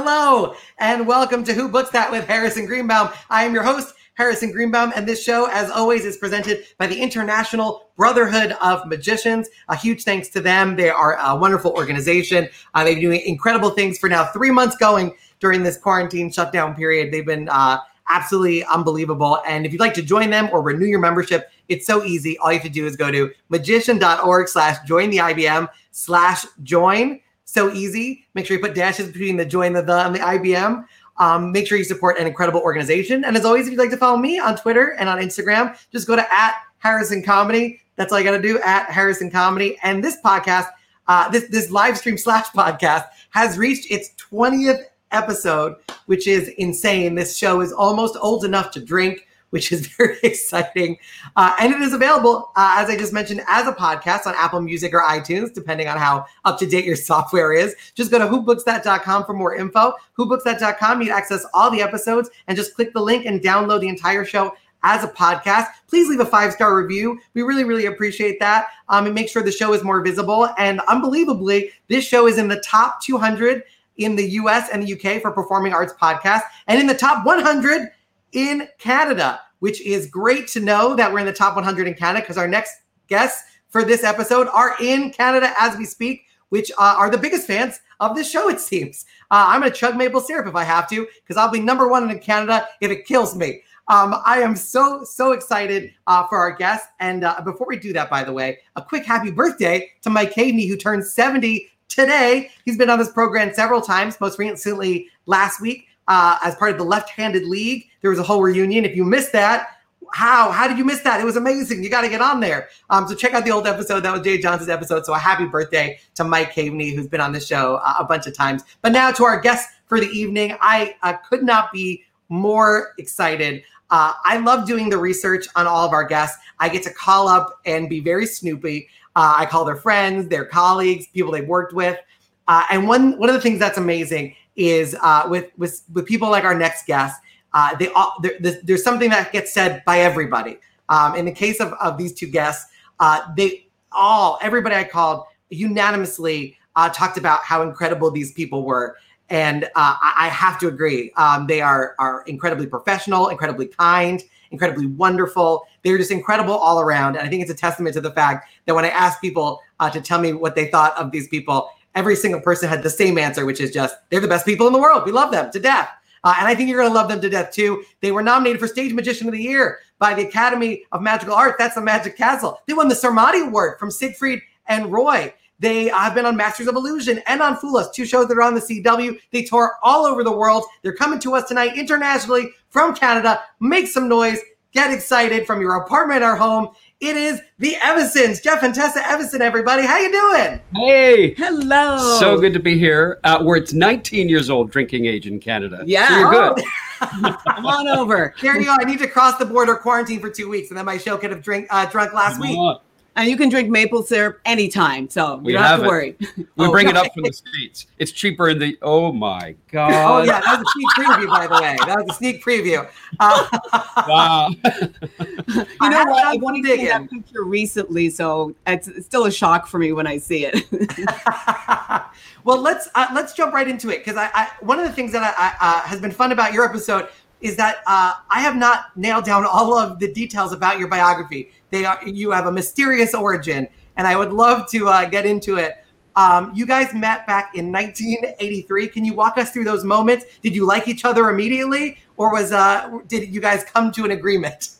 Hello, and welcome to Who Books That with Harrison Greenbaum. I am your host, Harrison Greenbaum, and this show, as always, is presented by the International Brotherhood of Magicians. A huge thanks to them. They are a wonderful organization. Uh, they're doing incredible things for now three months going during this quarantine shutdown period. They've been uh, absolutely unbelievable. And if you'd like to join them or renew your membership, it's so easy. All you have to do is go to magician.org slash join the IBM slash join. So easy. Make sure you put dashes between the join the, the and the IBM. Um, make sure you support an incredible organization. And as always, if you'd like to follow me on Twitter and on Instagram, just go to at Harrison Comedy. That's all you got to do at Harrison Comedy. And this podcast, uh, this this live stream slash podcast has reached its 20th episode, which is insane. This show is almost old enough to drink, which is very exciting. Uh, and it is available, uh, as I just mentioned, as a podcast on Apple Music or iTunes, depending on how up to date your software is. Just go to whobooks.com for more info. Whobooks.com, you access all the episodes and just click the link and download the entire show as a podcast. Please leave a five star review. We really, really appreciate that. Um, and make sure the show is more visible. And unbelievably, this show is in the top 200 in the US and the UK for performing arts podcast and in the top 100 in Canada, which is great to know that we're in the top 100 in Canada because our next guests for this episode are in Canada as we speak, which uh, are the biggest fans of this show, it seems. Uh, I'm going to chug maple syrup if I have to because I'll be number one in Canada if it kills me. Um, I am so, so excited uh, for our guests. And uh, before we do that, by the way, a quick happy birthday to Mike Caveney, who turned 70 today. He's been on this program several times, most recently last week uh, as part of the left-handed league. There was a whole reunion. If you missed that, how how did you miss that? It was amazing. You got to get on there. Um, so check out the old episode. That was Jay Johnson's episode. So a happy birthday to Mike Caveney, who's been on the show uh, a bunch of times. But now to our guests for the evening. I uh, could not be more excited. Uh, I love doing the research on all of our guests. I get to call up and be very snoopy. Uh, I call their friends, their colleagues, people they've worked with. Uh, and one one of the things that's amazing is uh, with with with people like our next guest, uh, they all there, there's something that gets said by everybody. Um, in the case of, of these two guests, uh, they all everybody I called unanimously uh, talked about how incredible these people were. And uh, I, have to agree. Um, they are are incredibly professional, incredibly kind, incredibly wonderful. They're just incredible all around. And I think it's a testament to the fact that when I ask people uh, to tell me what they thought of these people, every single person had the same answer, which is just they're the best people in the world. We love them to death. Uh, and I think you're going to love them to death too. They were nominated for Stage Magician of the Year by the Academy of Magical Art. That's the Magic Castle. They won the Sarmoti Award from Siegfried and Roy. They have been on Masters of Illusion and on Fool Us, two shows that are on the CW. They tour all over the world. They're coming to us tonight internationally from Canada. Make some noise. Get excited from your apartment or home. It is the Evansons, Jeff and Tessa Evanson. Everybody, how you doing? Hey, hello. So good to be here. Uh, we're it's 19 years old drinking age in Canada. Yeah, so you're good. Come on over. Here you go. I need to cross the border quarantine for two weeks, and then my show could have drink uh, drunk last Come week. On. And you can drink maple syrup anytime, so we you don't have, have to worry. We oh, bring it up from the states. It's cheaper in the. Oh my god! Oh yeah, that was a sneak preview, by the way. That was a sneak preview. Uh, wow. you know what? I wanted to see that picture recently, so it's, it's, still a shock for me when I see it. well, let's uh, let's jump right into it because I, I, one of the things that I, I uh, has been fun about your episode is that uh, I have not nailed down all of the details about your biography. They are you have a mysterious origin, and I would love to uh, get into it. Um, you guys met back in 1983. Can you walk us through those moments? Did you like each other immediately, or was uh, did you guys come to an agreement?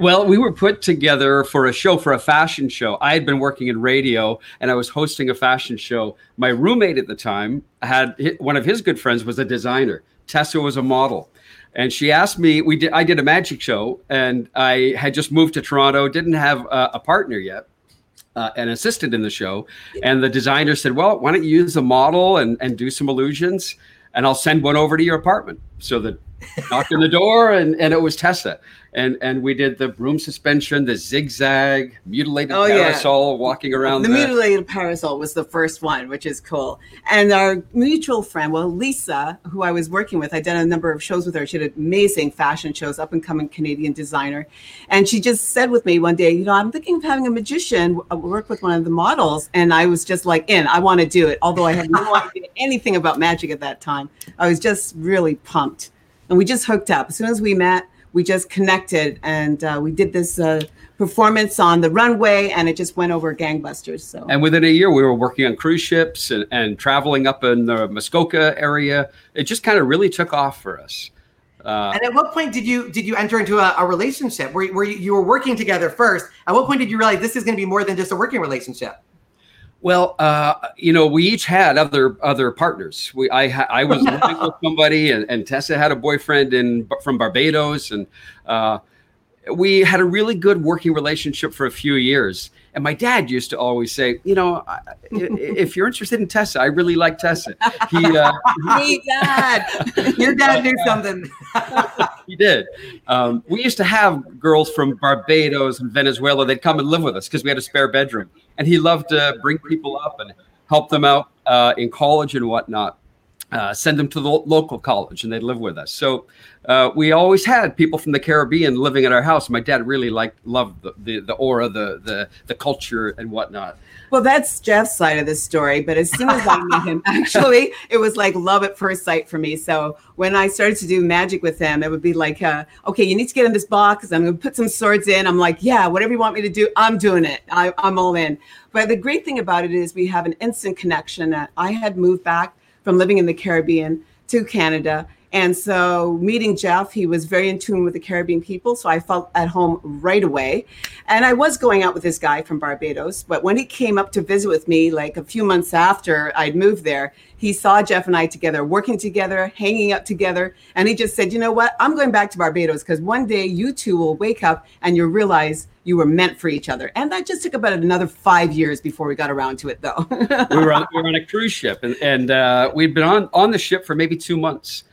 Well, we were put together for a show, for a fashion show. I had been working in radio and I was hosting a fashion show. My roommate at the time had one of his good friends was a designer. Tessa was a model and she asked me we did i did a magic show and i had just moved to toronto didn't have a, partner yet uh, an assistant in the show. And the designer said well why don't you use a model and, and do some illusions and i'll send one over to your apartment. So that knocked on the door, and and it was Tessa, and and we did the broom suspension, the zigzag, mutilated oh, parasol, yeah. walking around. The, the, mutilated parasol was the first one, which is cool. And our mutual friend, well, Lisa, who I was working with, I did a number of shows with her. She had amazing fashion shows, up and coming Canadian designer, and she just said with me one day, you know, I'm thinking of having a magician uh, work with one of the models, and I was just like, in, I want to do it, although I had no idea anything about magic at that time. I was just really pumped and we just hooked up. As soon as we met, we just connected, and uh, we did this uh, performance on the runway, and it just went over gangbusters. So, and within a year, we were working on cruise ships and, and traveling up in the Muskoka area. It just kind of really took off for us. Uh, and at what point did you did you enter into a, a relationship where, where you, you were working together first? At what point did you realize this is going to be more than just a working relationship? Well, uh, you know, we each had other other partners. We I I was living with somebody, and, and Tessa had a boyfriend in from Barbados, and uh, we had a really good working relationship for a few years. And my dad used to always say, you know, if you're interested in Tessa, I really like Tessa. He, uh, hey, dad, your dad knew something. he did. Um, we used to have girls from Barbados and Venezuela. They'd come and live with us because we had a spare bedroom, and he loved to bring people up and help them out uh, in college and whatnot. Uh, send them to the local college and they'd live with us. So uh, we always had people from the Caribbean living at our house. My dad really liked, loved the, the, the aura, the, the, the culture and whatnot. Well, that's Jeff's side of the story. But as soon as I met him, actually, it was like love at first sight for me. So when I started to do magic with him, it would be like, uh, okay, you need to get in this box. I'm going to put some swords in. I'm like, yeah, whatever you want me to do, I'm doing it. I, I'm all in. But the great thing about it is we have an instant connection. I had moved back from living in the Caribbean to Canada. And so, meeting Jeff, he was very in tune with the Caribbean people. So, I felt at home right away. And I was going out with this guy from Barbados. But when he came up to visit with me, like a few months after I'd moved there, he saw Jeff and I together, working together, hanging out together. And he just said, You know what? I'm going back to Barbados because one day you two will wake up and you'll realize you were meant for each other. And that just took about another five years before we got around to it, though. we, were on, we were on a cruise ship and, and uh, we'd been on, on the ship for maybe two months.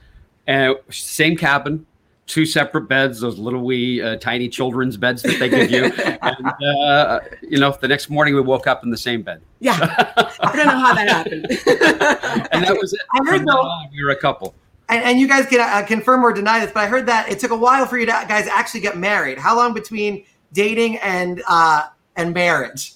And same cabin, two separate beds, those little wee uh, tiny children's beds that they give you. and, uh, you know, the next morning we woke up in the same bed. Yeah. I don't know how that happened. and that was it. I heard though, we were a couple. And, and you guys can uh, confirm or deny this, but I heard that it took a while for you to, guys actually get married. How long between dating and uh, and marriage?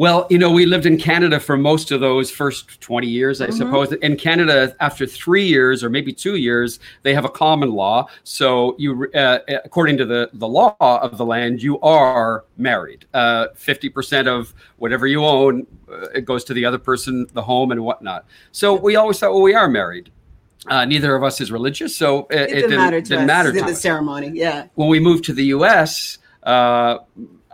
Well, you know, we lived in Canada for most of those first 20 years, I mm-hmm. suppose. In Canada, after three years or maybe two years, they have a common law. So, you, uh, according to the, the law of the land, you are married. Uh, 50% of whatever you own, uh, it goes to the other person, the home, and whatnot. So, we always thought, well, we are married. Uh, neither of us is religious, so it, it didn't, didn't, matter to didn't us. Matter to the us. ceremony, yeah. When we moved to the U.S., uh,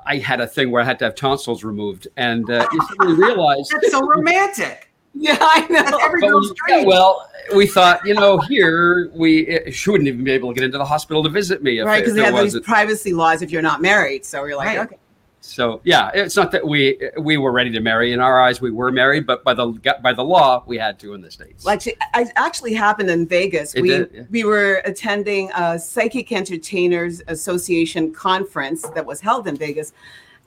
I had a thing where I had to have tonsils removed, and uh, you suddenly realize that's so romantic. Yeah, I know. every girl's dream. well, we thought, you know, here we she wouldn't even be able to get into the hospital to visit me, right? Because they have these privacy laws if you're not married. So we're like, right. okay, so yeah, it's not that we we were ready to marry. In our eyes, we were married, but by the by the law, we had to in the states. Actually, it actually happened in Vegas. It we did, yeah. we were attending a Psychic Entertainers Association conference that was held in Vegas.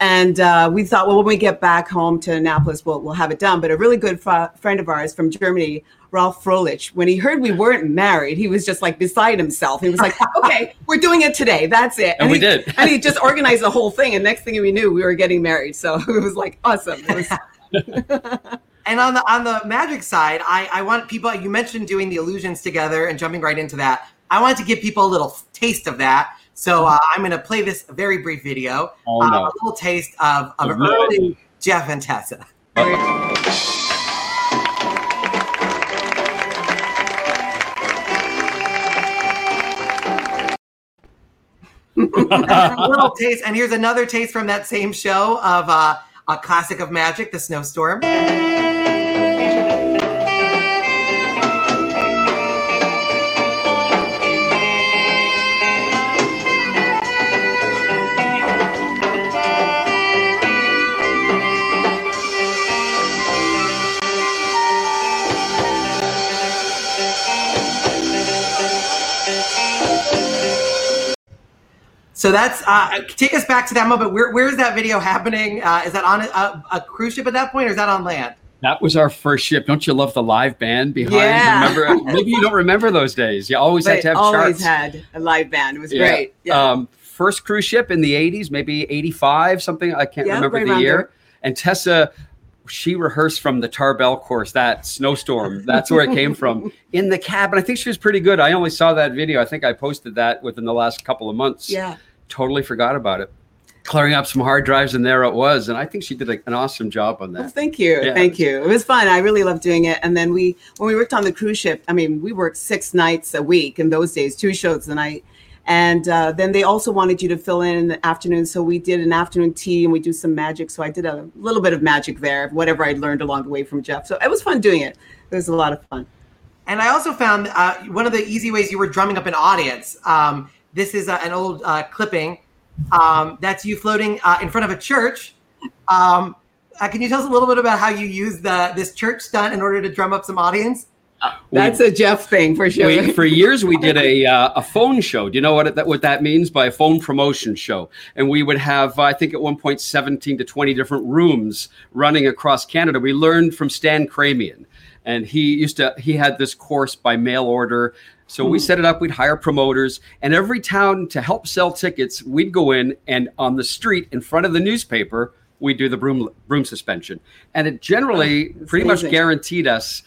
And uh, we thought, well, when we get back home to Annapolis, we'll, we'll have it done. But a really good fr- friend of ours from Germany Ralph Froelich, when he heard we weren't married, he was just like beside himself. He was like, okay, we're doing it today. That's it. And, and we he, did. and he just organized the whole thing. And next thing we knew, we were getting married. So it was like awesome. Was... and on the on the magic side, I, I want people you mentioned doing the illusions together and jumping right into that. I wanted to give people a little taste of that. So uh, I'm going to play this very brief video, oh, no. uh, a little taste of, of early Jeff and Tessa. Uh-oh. a little taste, and here's another taste from that same show of uh, a classic of magic, The Snowstorm. So that's uh, take us back to that moment. Where, where is that video happening? Uh, is that on a, a, cruise ship at that point, or is that on land? That was our first ship. Don't you love the live band behind? Yeah. Remember? Maybe you don't remember those days. You always but had to have always charts. had a live band. It was Yeah. great. Yeah. Um, first cruise ship in the 80s, maybe 85, something. I can't Yeah, remember right the year. there. And Tessa, she rehearsed from the Tarbell course, that snowstorm. That's where it came from in the cabin. I think she was pretty good. I only saw that video. I think I posted that within the last couple of months. yeah. Totally forgot about it. Clearing up some hard drives, and there it was. And I think she did like, an awesome job on Well, that. thank you. Yeah. Thank you. It was fun. I really loved doing it. And then we, when we worked on the cruise ship, I mean, we worked six nights a week in those days, two shows a night. And uh, then they also wanted you to fill in in the afternoon. So we did an afternoon tea and we do some magic. So I did a little bit of magic there, whatever I'd learned along the way from Jeff. So it was fun doing it. It was a lot of fun. And I also found uh, one of the easy ways you were drumming up an audience. Um, this is uh, an old uh, clipping. Um, that's you floating uh, in front of a church. Um, uh, can you tell us a little bit about how you use the, this church stunt in order to drum up some audience? That's a Jeff thing for sure. We, for years, we did a uh, a phone show. Do you know what it, that what that means by a phone promotion show? And we would have, I think, at one point, seventeen to twenty different rooms running across Canada. We learned from Stan Kramien, and he used to he had this course by mail order. So we set it up. We'd hire promoters, and every town to help sell tickets, we'd go in and on the street in front of the newspaper, we do the broom broom suspension, and it generally That's pretty much guaranteed us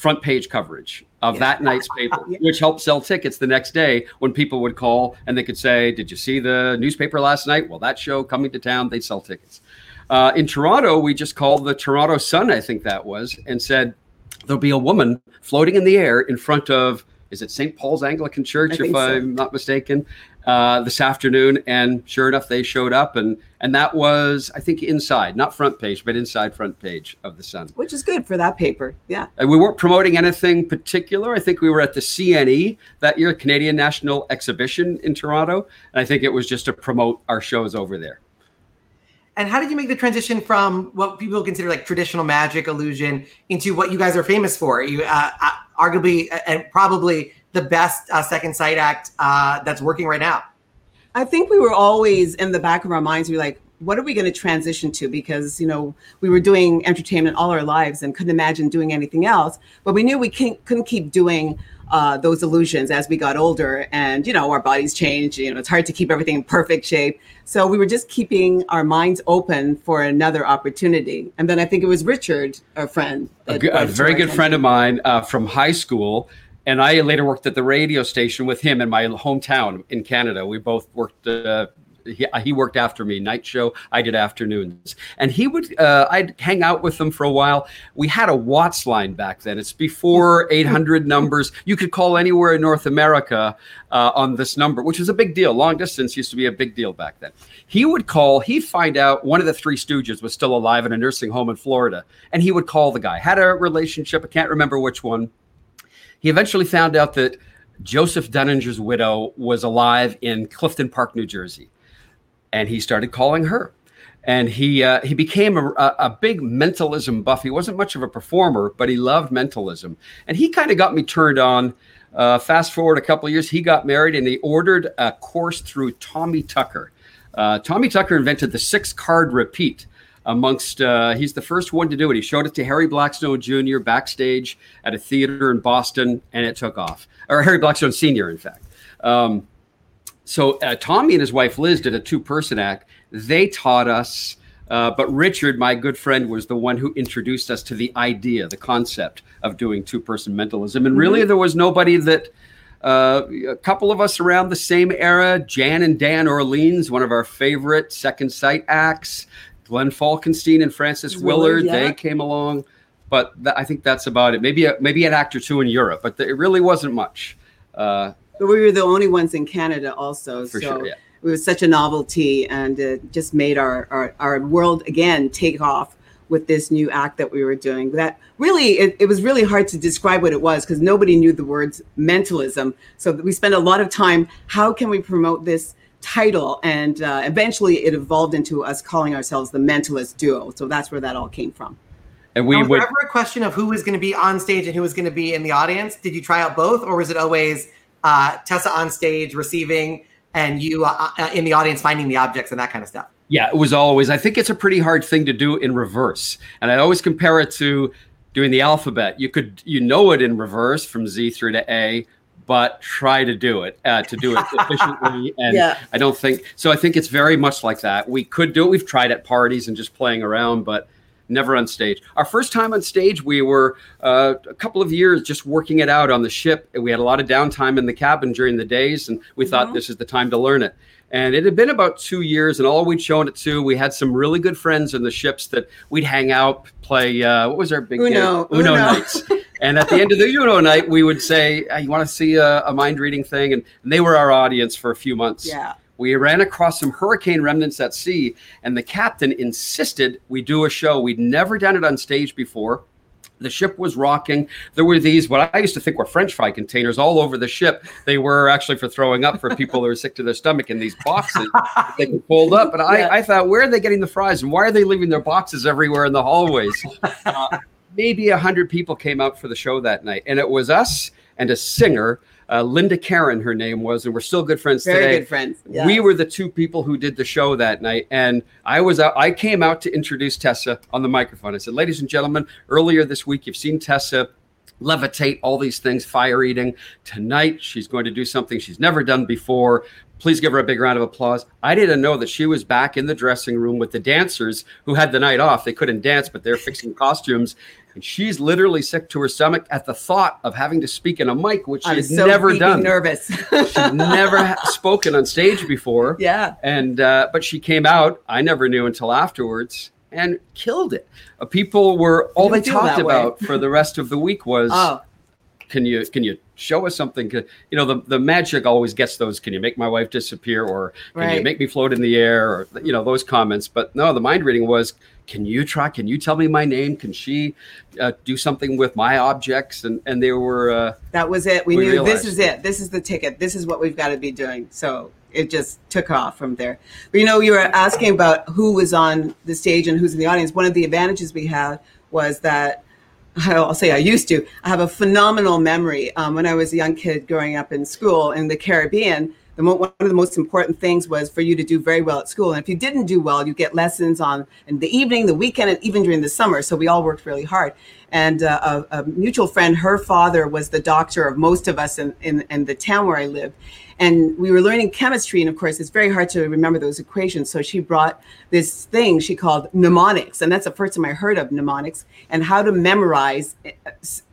front page coverage of that night's paper, which helped sell tickets the next day when people would call and they could say, Did you see the newspaper last night? Well, that show coming to town, they'd sell tickets. Uh, in Toronto, we just called the Toronto Sun, I think that was, and said, There'll be a woman floating in the air in front of, is it St. Paul's Anglican Church, I if so. I'm not mistaken, uh, this afternoon. And sure enough, they showed up. And, and that was, I think, inside, not front page, but inside front page of the Sun. Which is good for that paper. Yeah. Uh, we weren't promoting anything particular. I think we were at the CNE that year, Canadian National Exhibition in Toronto, and I think it was just to promote our shows over there. And how did you make the transition from what people consider like traditional magic illusion into what you guys are famous for? You uh, uh, arguably uh, and probably the best uh, second sight act uh, that's working right now. I think we were always in the back of our minds. We were like, what are we going to transition to? Because you know we were doing entertainment all our lives and couldn't imagine doing anything else. But we knew we couldn't keep doing uh, those illusions as we got older, and you know our bodies change. You know it's hard to keep everything in perfect shape. So we were just keeping our minds open for another opportunity. And then I think it was Richard, a friend, A, that g- a brought it to very good friend of mine uh, from high school, and I later worked at the radio station with him in my hometown in Canada. We both worked. Uh, he, he worked after me night show i did afternoons. And he would uh, i'd hang out with him for a while. We had a watts line back then. It's before 800 numbers. You could call anywhere in north america uh, on this number which was a big deal. Long distance used to be a big deal back then. He would call he'd find out one of the three stooges was still alive in a nursing home in florida and he would call the guy. Had a relationship i can't remember which one. He eventually found out that Joseph Dunninger's widow was alive in Cliffside Park, New Jersey, and he started calling her. And he uh, he became a, a, big mentalism buff. He wasn't much of a performer, but he loved mentalism, and he kind of got me turned on. Uh, fast forward a couple of years, he got married, and he ordered a course through Tommy Tucker. Uh, Tommy Tucker invented the six card repeat amongst uh, he's the first one to do it he showed it to harry blackstone jr backstage at a theater in boston and it took off or harry blackstone senior in fact um, so uh, tommy and his wife liz did a two-person act they taught us uh, but richard my good friend was the one who introduced us to the idea the concept of doing two-person mentalism and really there was nobody that uh, a couple of us around the same era, Jan and Dan Orleans, one of our favorite Second Sight acts, Glenn Falkenstein and Frances Willard, Willard, yeah. they came along. But th- I think that's about it. Maybe a, maybe an act or two in Europe, but th- it really wasn't much. Uh, But we were the only ones in Canada also. For so sure, yeah. it was such a novelty and it just made our, our, our world again take off with this new act that we were doing. That really, it, it was really hard to describe what it was because nobody knew the words mentalism. So we spent a lot of time, how can we promote this title? And uh, eventually it evolved into us calling ourselves the Mentalist Duo. So that's where that all came from. and we was would ever a question of who was going to be on stage and who was going to be in the audience? Did you try out both, or was it always uh, Tessa on stage receiving and you uh, uh, in the audience finding the objects and that kind of stuff. Yeah, it was always. I think it's a pretty hard thing to do in reverse, and I always compare it to doing the alphabet. You could you know it in reverse from Z through to A, but try to do it uh, to do it efficiently. And yeah. I don't think so. I think it's very much like that. We could do it. We've tried at parties and just playing around, but never on stage. Our first time on stage, we were uh, a couple of years just working it out on the ship. We had a lot of downtime in the cabin during the days, and we mm-hmm. thought this is the time to learn it. And it had been about two years, and all we'd shown it to, we had some really good friends in the ships that we'd hang out, play. Uh, what was our big Uno, game? Uno, Uno. nights. and at the end of the Uno night, we would say, hey, "You want to see a, a mind reading thing?" And, and, they were our audience for a few months. Yeah. We ran across some hurricane remnants at sea, and the captain insisted we do a show. We'd never done it on stage before. The ship was rocking. There were these, what I used to think were French fry containers all over the ship. They were actually for throwing up for people who were sick to their stomach in these boxes they could fold up. And I, I thought, where are they getting the fries? And why are they leaving their boxes everywhere in the hallways? Uh, maybe a hundred people came out for the show that night, and it was us and a singer uh, Linda Karen, her name was, and we're still good friends Very today. good friends. Yes. We were the two people who did the show that night, and I was out. I came out to introduce Tessa on the microphone. I said, "Ladies and gentlemen, earlier this week, you've seen Tessa." Levitate all these things fire eating tonight she's going to do something she's never done before please give her a big round of applause i didn't know that she was back in the dressing room with the dancers who had the night off they couldn't dance but they're fixing costumes and she's literally sick to her stomach at the thought of having to speak in a mic, which she's so never done. Nervous. she's never spoken on stage before. Yeah. And uh, but she came out. I never knew until afterwards and killed it. Uh, people were all they talked about for the rest of the week was, oh. "Can you can you show us something?" You know, the the magic always gets those. Can you make my wife disappear, or can right. you make me float in the air, or you know those comments. But no, the mind reading was can you try can you tell me my name can she uh, do something with my objects and and they were uh, that was it we, we knew realized. this is it this is the ticket this is what we've got to be doing so it just took off from there but you know you were asking about who was on the stage and who's in the audience one of the advantages we had was that I'll say I used to. I have a phenomenal memory. Um, when I was a young kid growing up in school in the Caribbean, the mo- one of the most important things was for you to do very well at school. And if you didn't do well, you get lessons on in the evening, the weekend, and even during the summer. So we all worked really hard. And uh, a, a, mutual friend, her father was the doctor of most of us in, in, in the town where I lived. And we were learning chemistry and of course it's very hard to remember those equations. So she brought this thing she called mnemonics and that's the first time i heard of mnemonics and how to memorize eh,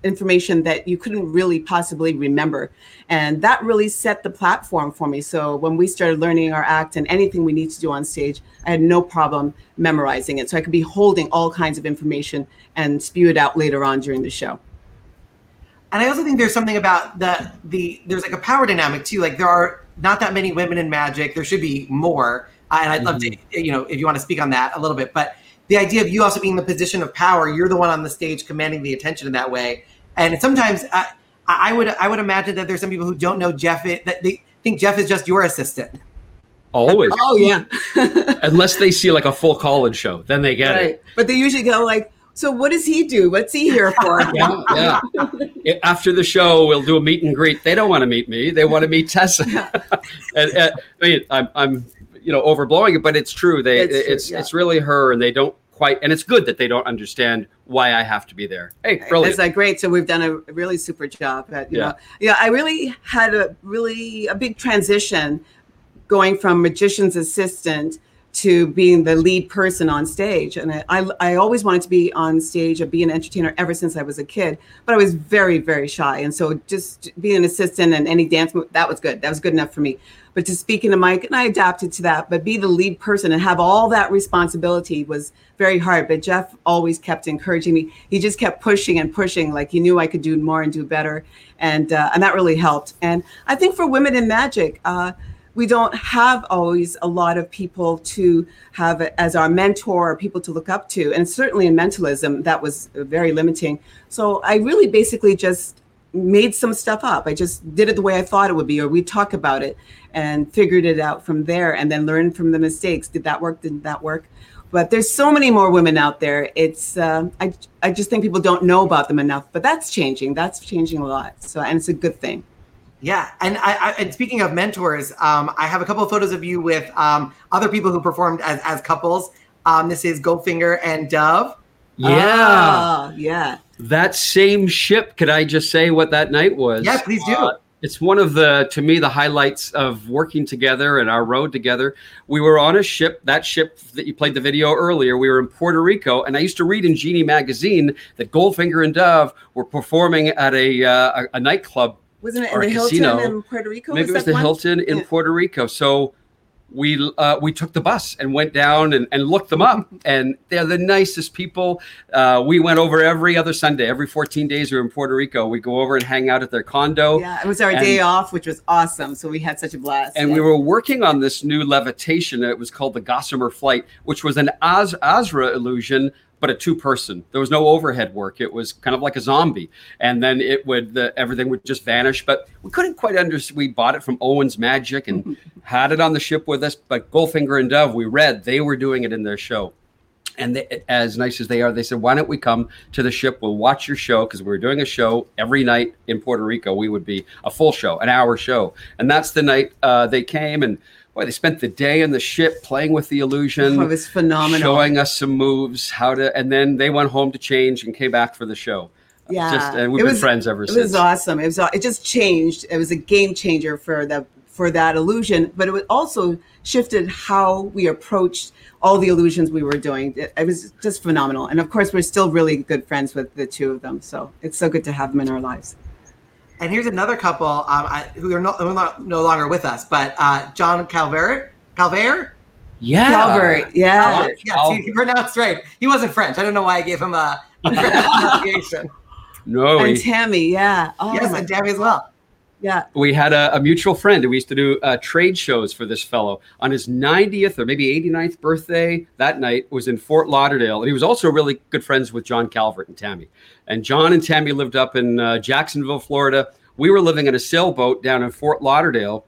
information that you couldn't really possibly remember. And that really set the platform for me. So when we started learning our act and anything we need to do on stage i had no problem memorizing it so i could be holding all kinds of information and spew it out later on during the show and I also think there's something about the the there's like a power dynamic too. Like there are not that many women in magic. There should be more. Uh, and I'd love mm-hmm. to, you know, if you want to speak on that a little bit. But the idea of you also being in the position of power, you're the one on the stage commanding the attention in that way. And sometimes I, I would I would imagine that there's some people who don't know Jeff it, that they think Jeff is just your assistant. Always. Oh yeah. Unless they see like a full college show, then they get right. it. But they usually go like, so what does he do? What's he here for? yeah, yeah. After the show, we'll do a meet and greet. They don't want to meet me. They want to meet Tessa. and, and, I mean, I'm, I'm, you know, overblowing it, but it's true. They, it's, it's, yeah. it's really her, and they don't quite. And it's good that they don't understand why I have to be there. Hey, brilliant. It's like great. So we've done a really super job. At, you yeah. Know, yeah. I really had a really a big transition going from magician's assistant to being the lead person on stage. And I, I always wanted to be on stage and be an entertainer ever since I was a kid, but I was very, very shy. And so just being an assistant and any dance, that was good. That was good enough for me. But to speak in a mic, and I adapted to that, but be the lead person and have all that responsibility was very hard. But Jeff always kept encouraging me. He just kept pushing and pushing, like he knew I could do more and do better. And, uh, and that really helped. And I think for women in magic, uh, we don't have always a lot of people to have as our mentor or people to look up to. And certainly in mentalism, that was very limiting. So I really basically just made some stuff up. I just did it the way I thought it would be, or we talk about it and figured it out from there and then learn from the mistakes. Did that work? Didn't that work? But there's so many more women out there. It's uh, I I just think people don't know about them enough. But that's changing. That's changing a lot. So and it's a good thing. Yeah, and I, I, and speaking of mentors, um, I have a couple of photos of you with um, other people who performed as as couples. Um, this is Goldfinger and Dove. Yeah, Oh, yeah. that same ship. Could I just say what that night was? Yeah, please do. Uh, it's one of the to me the highlights of working together and our road together. We were on a ship, that ship that you played the video earlier. We were in Puerto Rico, and I used to read in Genie magazine that Goldfinger and Dove were performing at a uh, a, a nightclub Wasn't it Or in the Hilton casino. in Puerto Rico? Maybe it was the one? Hilton in Yeah. Puerto Rico. So we uh, we took the bus and went down and, and looked them up, and they're the nicest people. Uh, we went over every other Sunday, every 14 days we were in Puerto Rico. We go over and hang out at their condo. Yeah, it was our And- day off, which was awesome. So we had such a blast. And yeah. we were working on this new levitation. It was called the Gossamer Flight, which was an Az- Asrah illusion, but a two-person. There was no overhead work. It was kind of like a zombie, and then it would the, everything would just vanish. But we couldn't quite understand. We bought it from Owens Magic and had it on the ship with us. But Goldfinger and Dove, we read they were doing it in their show. And they, as nice as they are, they said, "Why don't we come to the ship? We'll watch your show because we were doing a show every night in Puerto Rico. We would be a full show, an hour show, and that's the night uh, they came and boy, they spent the day in the ship playing with the illusion, Oh, it was phenomenal. showing us some moves, how to, and then they went home to change and came back for the show. yeah, Just, and we've It been was- friends ever It since. It was awesome. It was. It just changed. It was a game changer for the for that illusion, but it also shifted how we approached all the illusions we were doing. It, it was just phenomenal, and of course, we're still really good friends with the two of them. So it's so good to have them in our lives. And here's another couple um, I, who are not, who are not no longer with us, but uh, John Calvert, Calvert. yeah, Calvert, yeah. Oh, yes, he, he pronounced right. He wasn't French. I don't know why I gave him a, a French pronunciation. No, and we, Tammy, yeah. Oh, yes, and Tammy as well. Yeah. we had a, a mutual friend. We used to do uh, trade shows for this fellow on his 90th or maybe 89th birthday. That night was in Fort Lauderdale, and he was also really good friends with John Calvert and Tammy. And John and Tammy lived up in uh, Jacksonville, Florida. We were living in a sailboat down in Fort Lauderdale.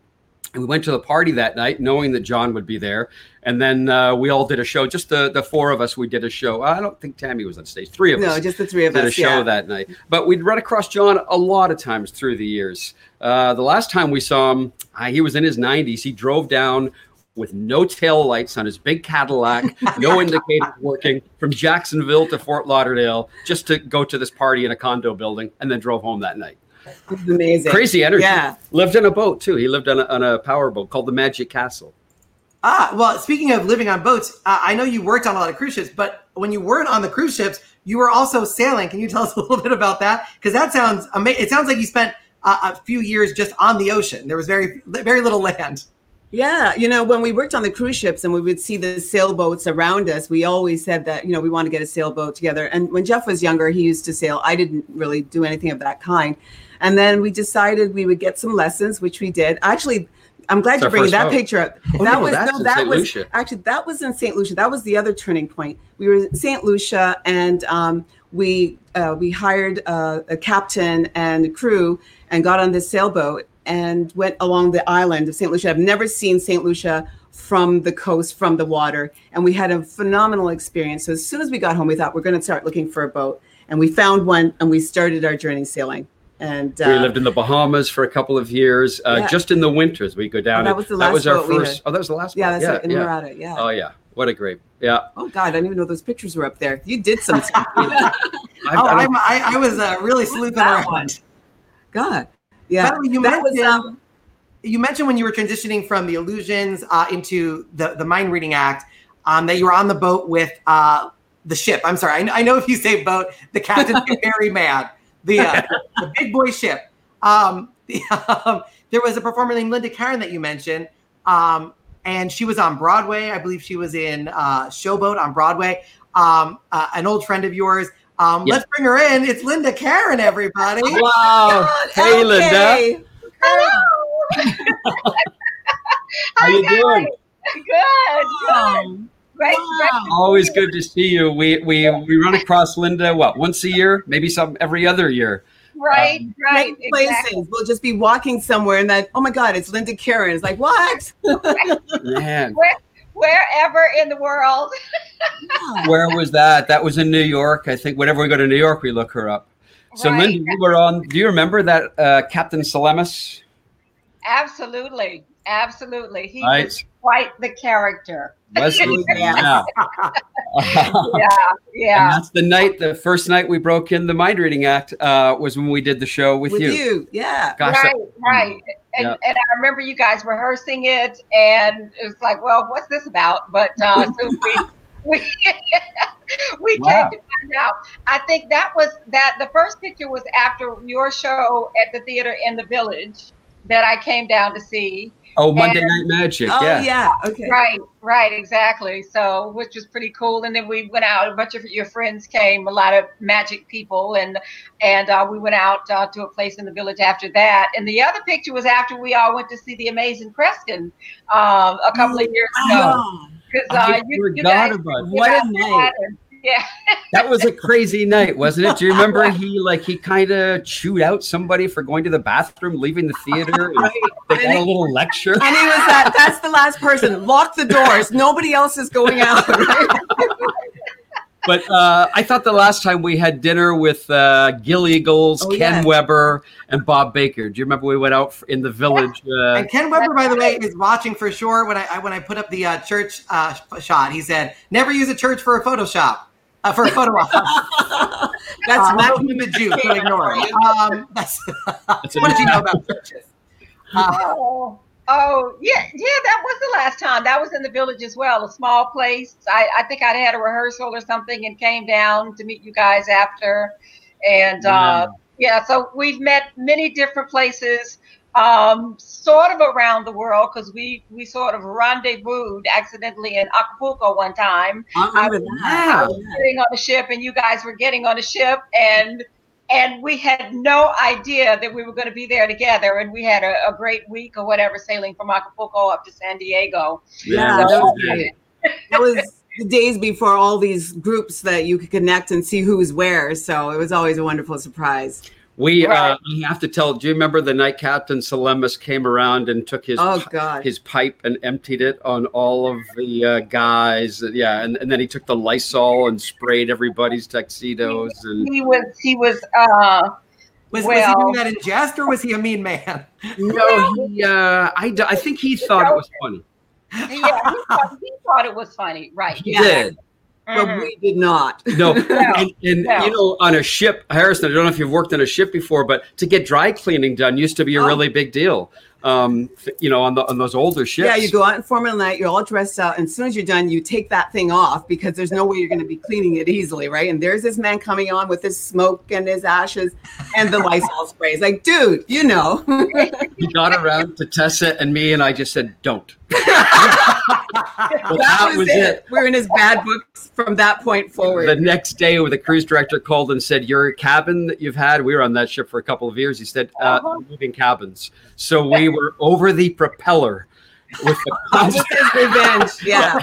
And we went to the party that night, knowing that John would be there. And then uh, we all did a show. Just the, the four of us, we did a show. I don't think Tammy was on stage. Three of us No, just the three of did us. a show yeah. that night. But we'd run across John a lot of times through the years. Uh, the last time we saw him, uh, he was in his 90s. He drove down with no tail lights on his big Cadillac, no indicator working from Jacksonville to Fort Lauderdale just to go to this party in a condo building and then drove home that night. It was amazing. Crazy energy. Yeah. Lived in a boat too. He lived on a, on a power boat called the Magic Castle. Ah, well, speaking of living on boats, uh, I know you worked on a lot of cruise ships, but when you weren't on the cruise ships, you were also sailing. Can you tell us a little bit about that? Because that sounds amazing. It sounds like you spent uh, a few years just on the ocean. There was very, very little land. Yeah, you know, when we worked on the cruise ships and we would see the sailboats around us, we always said that, you know, we want to get a sailboat together. And when Jeff was younger, he used to sail. I didn't really do anything of that kind. And then we decided we would get some lessons, which we did. Actually, I'm glad It's you're bringing that boat. picture up. Oh, that no, was no, that was Lucia. actually that was in St. Lucia. That was the other turning point. We were in St. Lucia, and um, we uh, we hired uh, a captain and a crew and got on this sailboat and went along the island of St. Lucia. I've never seen St. Lucia from the coast, from the water, and we had a phenomenal experience. So as soon as we got home, we thought we're going to start looking for a boat, and we found one, and we started our journey sailing. And uh, we lived in the Bahamas for a couple of years. Uh, Yeah. Just in the winters, we go down. that was the that was our first. Oh, that was the last. yeah, one. that's right, in yeah. Murata. Yeah. Oh yeah, what a great. Yeah, Oh God, I didn't even know those pictures were up there. You did some. I, Oh, I I'm, I, I was uh, really sleuthing that around. one? God, yeah. By way, you that was mentioned- um, You mentioned when you were transitioning from the illusions uh, into the, the mind reading act um, that you were on the boat with uh, the ship. I'm sorry, I, I know if you say boat, the captain get very mad. The, uh, the big boy ship. Um, the, um, there was a performer named Linda Karen that you mentioned, um, and she was on Broadway. I believe she was in uh, Showboat on Broadway. Um, uh, an old friend of yours. Um, Yeah. Let's bring her in. It's Linda Karen, everybody. wow. Hey, Linda. okay. How you doing? Good, good. Um, Great, great. Always good to see you. We we we run across Linda what once a year, maybe some every other year. Right, right. Places. Exactly. We'll just be walking somewhere, and then, oh my God, it's Linda Karen. It's like what? Man, Wherever in the world. where was that? That was in New York. I think whenever we go to New York, we look her up. So Right. Linda, you were on. Do you remember that uh, Captain Salemus? Absolutely. Absolutely. He Right. was quite the character. Leslie, Yeah. yeah. Yeah. And that's the night, the first night we broke in the mind reading act uh, was when we did the show with, with you. you. Yeah. Gosh, right, that- right. And, Yeah. and I remember you guys rehearsing it, and it was like, well, what's this about? But uh, so we we, we Wow. came to find out. I think that was that. The first picture was after your show at the theater in the village that I came down to see. Oh, Monday And- Night Magic. Oh yeah. yeah. Okay. Right, right, exactly. So, which was pretty cool. And then we went out. A bunch of your friends came, a lot of magic people, and and uh, we went out uh, to a place in the village after that. And the other picture was after we all went to see the Amazing Kreskin um, a couple of years ago. Oh, Because I uh, you, you forgot guys, about it. you What a guys night. Yeah, That was a crazy night, wasn't it? Do you remember he like he kind of chewed out somebody for going to the bathroom, leaving the theater? and right. They got a little lecture. And he was that. That's the last person. Lock the doors. Nobody else is going out. right? But uh, I thought the last time we had dinner with uh, Gil Eagles, Oh, Ken yeah. Weber, and Bob Baker. Do you remember we went out in the village? Uh, And Ken Weber, by the way, is watching for sure. When I, I when I put up the uh, church uh, shot, he said, "Never use a church for a Photoshop." Uh, for a photo op. That's not I'm a Jew, so ignore it. Um, that's, that's what did you know about churches? Uh, Oh, oh, yeah, yeah. That was the last time. That was in the village as well, a small place. I, I think I'd had a rehearsal or something and came down to meet you guys after. And uh, yeah, so we've met many different places, um, sort of around the world because we we sort of rendezvoused accidentally in Acapulco one time. I remember Yeah. I was getting on a ship and you guys were getting on a ship and and we had no idea that we were going to be there together and we had a, a great week or whatever sailing from acapulco up to san diego Yeah, that that was was great. That was the days before all these groups that you could connect and see who's where. So it was always a wonderful surprise. We, uh, Right. I have to tell. Do you remember the night Captain Salemus came around and took his Oh God. his pipe and emptied it on all of the uh, guys? Yeah, and, and then he took the Lysol and sprayed everybody's tuxedos. And he was he was uh was, was he doing that in jest, or was he a mean man? no, he, uh, I, d- I think he thought it was funny. yeah he thought, he thought it was funny right He Yeah. did. But Mhm. we did not. No, No, and, and no. you know, on a ship, Harrison. I don't know if you've worked on a ship before, but to get dry cleaning done used to be a Oh. really big deal. Um, you know, on the on those older ships. Yeah, you go out in formal night, you're all dressed out, and as soon as you're done, you take that thing off because there's no way you're going to be cleaning it easily, right? And there's this man coming on with his smoke and his ashes and the Lysol spray. It's like, dude, you know. He got around to Tessa and me, and I just said, "Don't." Well, that was it. We're in his bad books from that point forward. The next day, when the cruise director called and said, "Your cabin that you've had," we were on that ship for a couple of years. He said, uh, Uh-huh. "Moving cabins." So we were over the propeller with the That revenge. Yeah.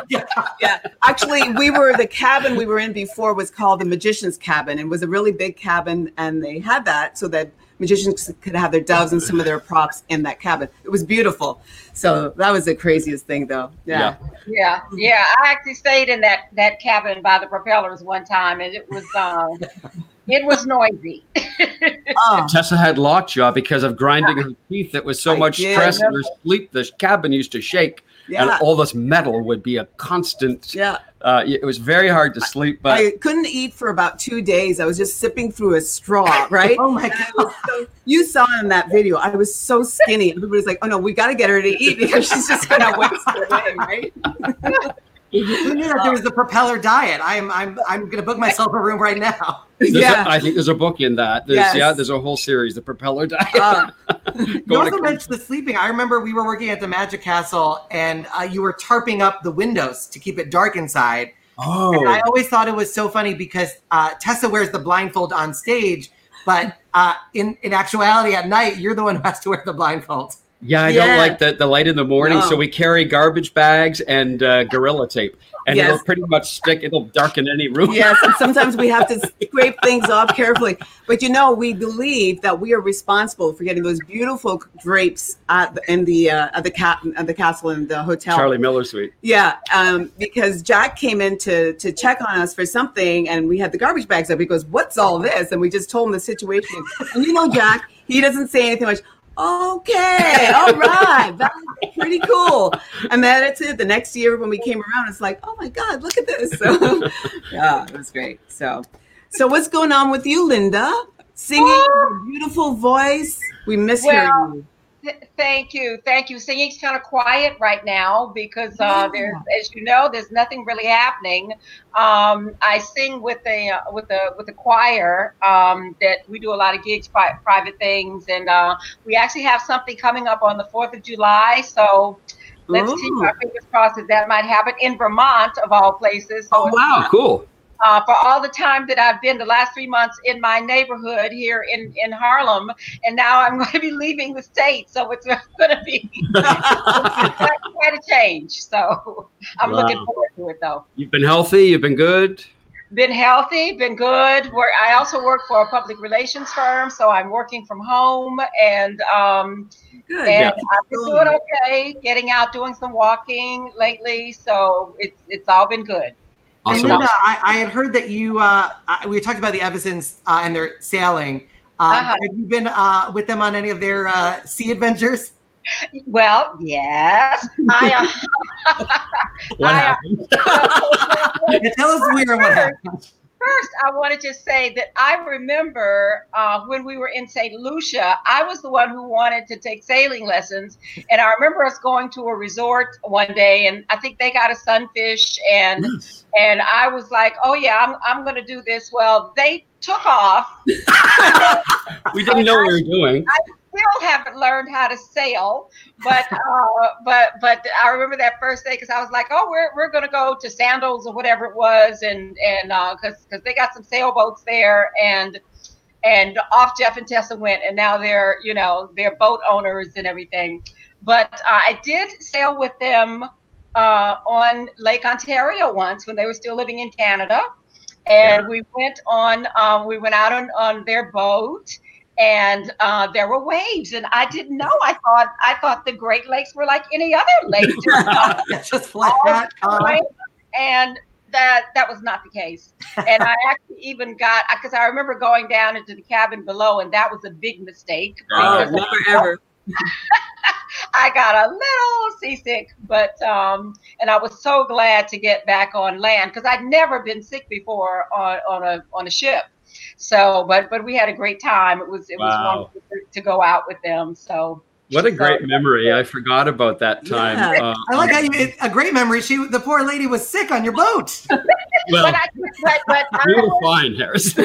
Yeah. Actually, we were the cabin we were in before was called the magician's cabin and was a really big cabin. And they had that so that magicians could have their doves and some of their props in that cabin. It was beautiful. So that was the craziest thing, though. Yeah. yeah yeah i actually stayed in that that cabin by the propellers one time and it was um it was noisy Oh, Tessa had lockjaw because of grinding her teeth. It was so I much did. stress in her sleep. The cabin used to shake, and yeah. all this metal would be a constant. Yeah. Uh, it was very hard to sleep, but I couldn't eat for about two days. I was just sipping through a straw, right? Oh my god! so- you saw in that video, I was so skinny. Everybody's like, oh no, we got to get her to eat because she's just going to waste away, right? Who knew that there was the propeller diet? I'm I'm I'm gonna book myself a room right now. there's yeah. I think there's a book in that. There's, Yes. Yeah, there's a whole series, the propeller diet. Uh, You also mentioned the sleeping. I remember we were working at the Magic Castle, and uh, you were tarping up the windows to keep it dark inside. And I oh, always thought it was so funny because uh, Tessa wears the blindfold on stage, but uh, in in actuality, at night, you're the one who has to wear the blindfold. Yeah, I Yeah. don't like the, the light in the morning, No. so we carry garbage bags and uh, gorilla tape, and Yes. it'll pretty much stick. It'll darken any room. yes, and sometimes we have to scrape things off carefully. But you know, we believe that we are responsible for getting those beautiful drapes at the, in the uh, at the cat at the castle and the hotel. Charlie Miller suite. Yeah, um, because Jack came in to to check on us for something, and we had the garbage bags up. He goes, "What's all this?" And we just told him the situation. And you know, Jack, he doesn't say anything much. Okay, all right, that's pretty cool. And then it's it. The next year when we came around, it's like, oh my God, look at this. So, yeah, it was great. So, so what's going on with you, Linda? Singing, Oh. beautiful voice. We miss Well, hearing you. Th- Thank you, thank you. Singing's kind of quiet right now because uh, there's, as you know, there's nothing really happening. Um, I sing with a uh, with a with a choir um, that we do a lot of gigs, pri- private things, and uh, we actually have something coming up on the Fourth of July. So let's keep Ooh. our fingers crossed that that might happen in Vermont, of all places. So Oh, wow. Cool. Uh, for all the time that I've been the last three months in my neighborhood here in, in Harlem, and now I'm going to be leaving the state, so it's going to be quite, quite a change. So I'm looking forward to it, though. You've been healthy. You've been good. Been healthy, been good. Work, I also work for a public relations firm, so I'm working from home, and um, Good. and I've been doing okay. Getting out, doing some walking lately, so it's it's all been good. And Awesome. Linda, I, I had heard that you, uh, I- we talked about the Evasons uh, and their sailing. Uh, Uh-huh. Have you been uh, with them on any of their uh, sea adventures? Well, yes, I. What I- happened? Yeah, tell us where what happened. First, I want to just say that I remember uh, when we were in St. Lucia, I was the one who wanted to take sailing lessons. And I remember us going to a resort one day, and I think they got a sunfish. And and I was like, oh, yeah, I'm, I'm going to do this. Well, they took off. We didn't know what we were doing. Still haven't learned how to sail, but uh, but but I remember that first day because I was like, oh, we're, we're gonna go to Sandals or whatever it was, and and because because they got some sailboats there, and and off Jeff and Tessa went, and now they're you know they're boat owners and everything. But uh, I did sail with them uh, on Lake Ontario once when they were still living in Canada, and we went on um, we went out on on their boat and uh, there were waves, and I didn't know. I thought I thought the Great Lakes were like any other lake, just Just like that. Uh, right? and that that was not the case. And I actually even got because I remember going down into the cabin below, and that was a big mistake. Oh, because never ever. I got a little seasick, but um, and I was so glad to get back on land because I'd never been sick before on, on a on a ship. So, but but we had a great time. It was it was Wow. wonderful to, to go out with them. So What a great memory. I forgot about that time. Yeah. Uh, I like how you it, a great memory. She, the poor lady, was sick on your boat. well, but I but but I, you were fine, Harris. I,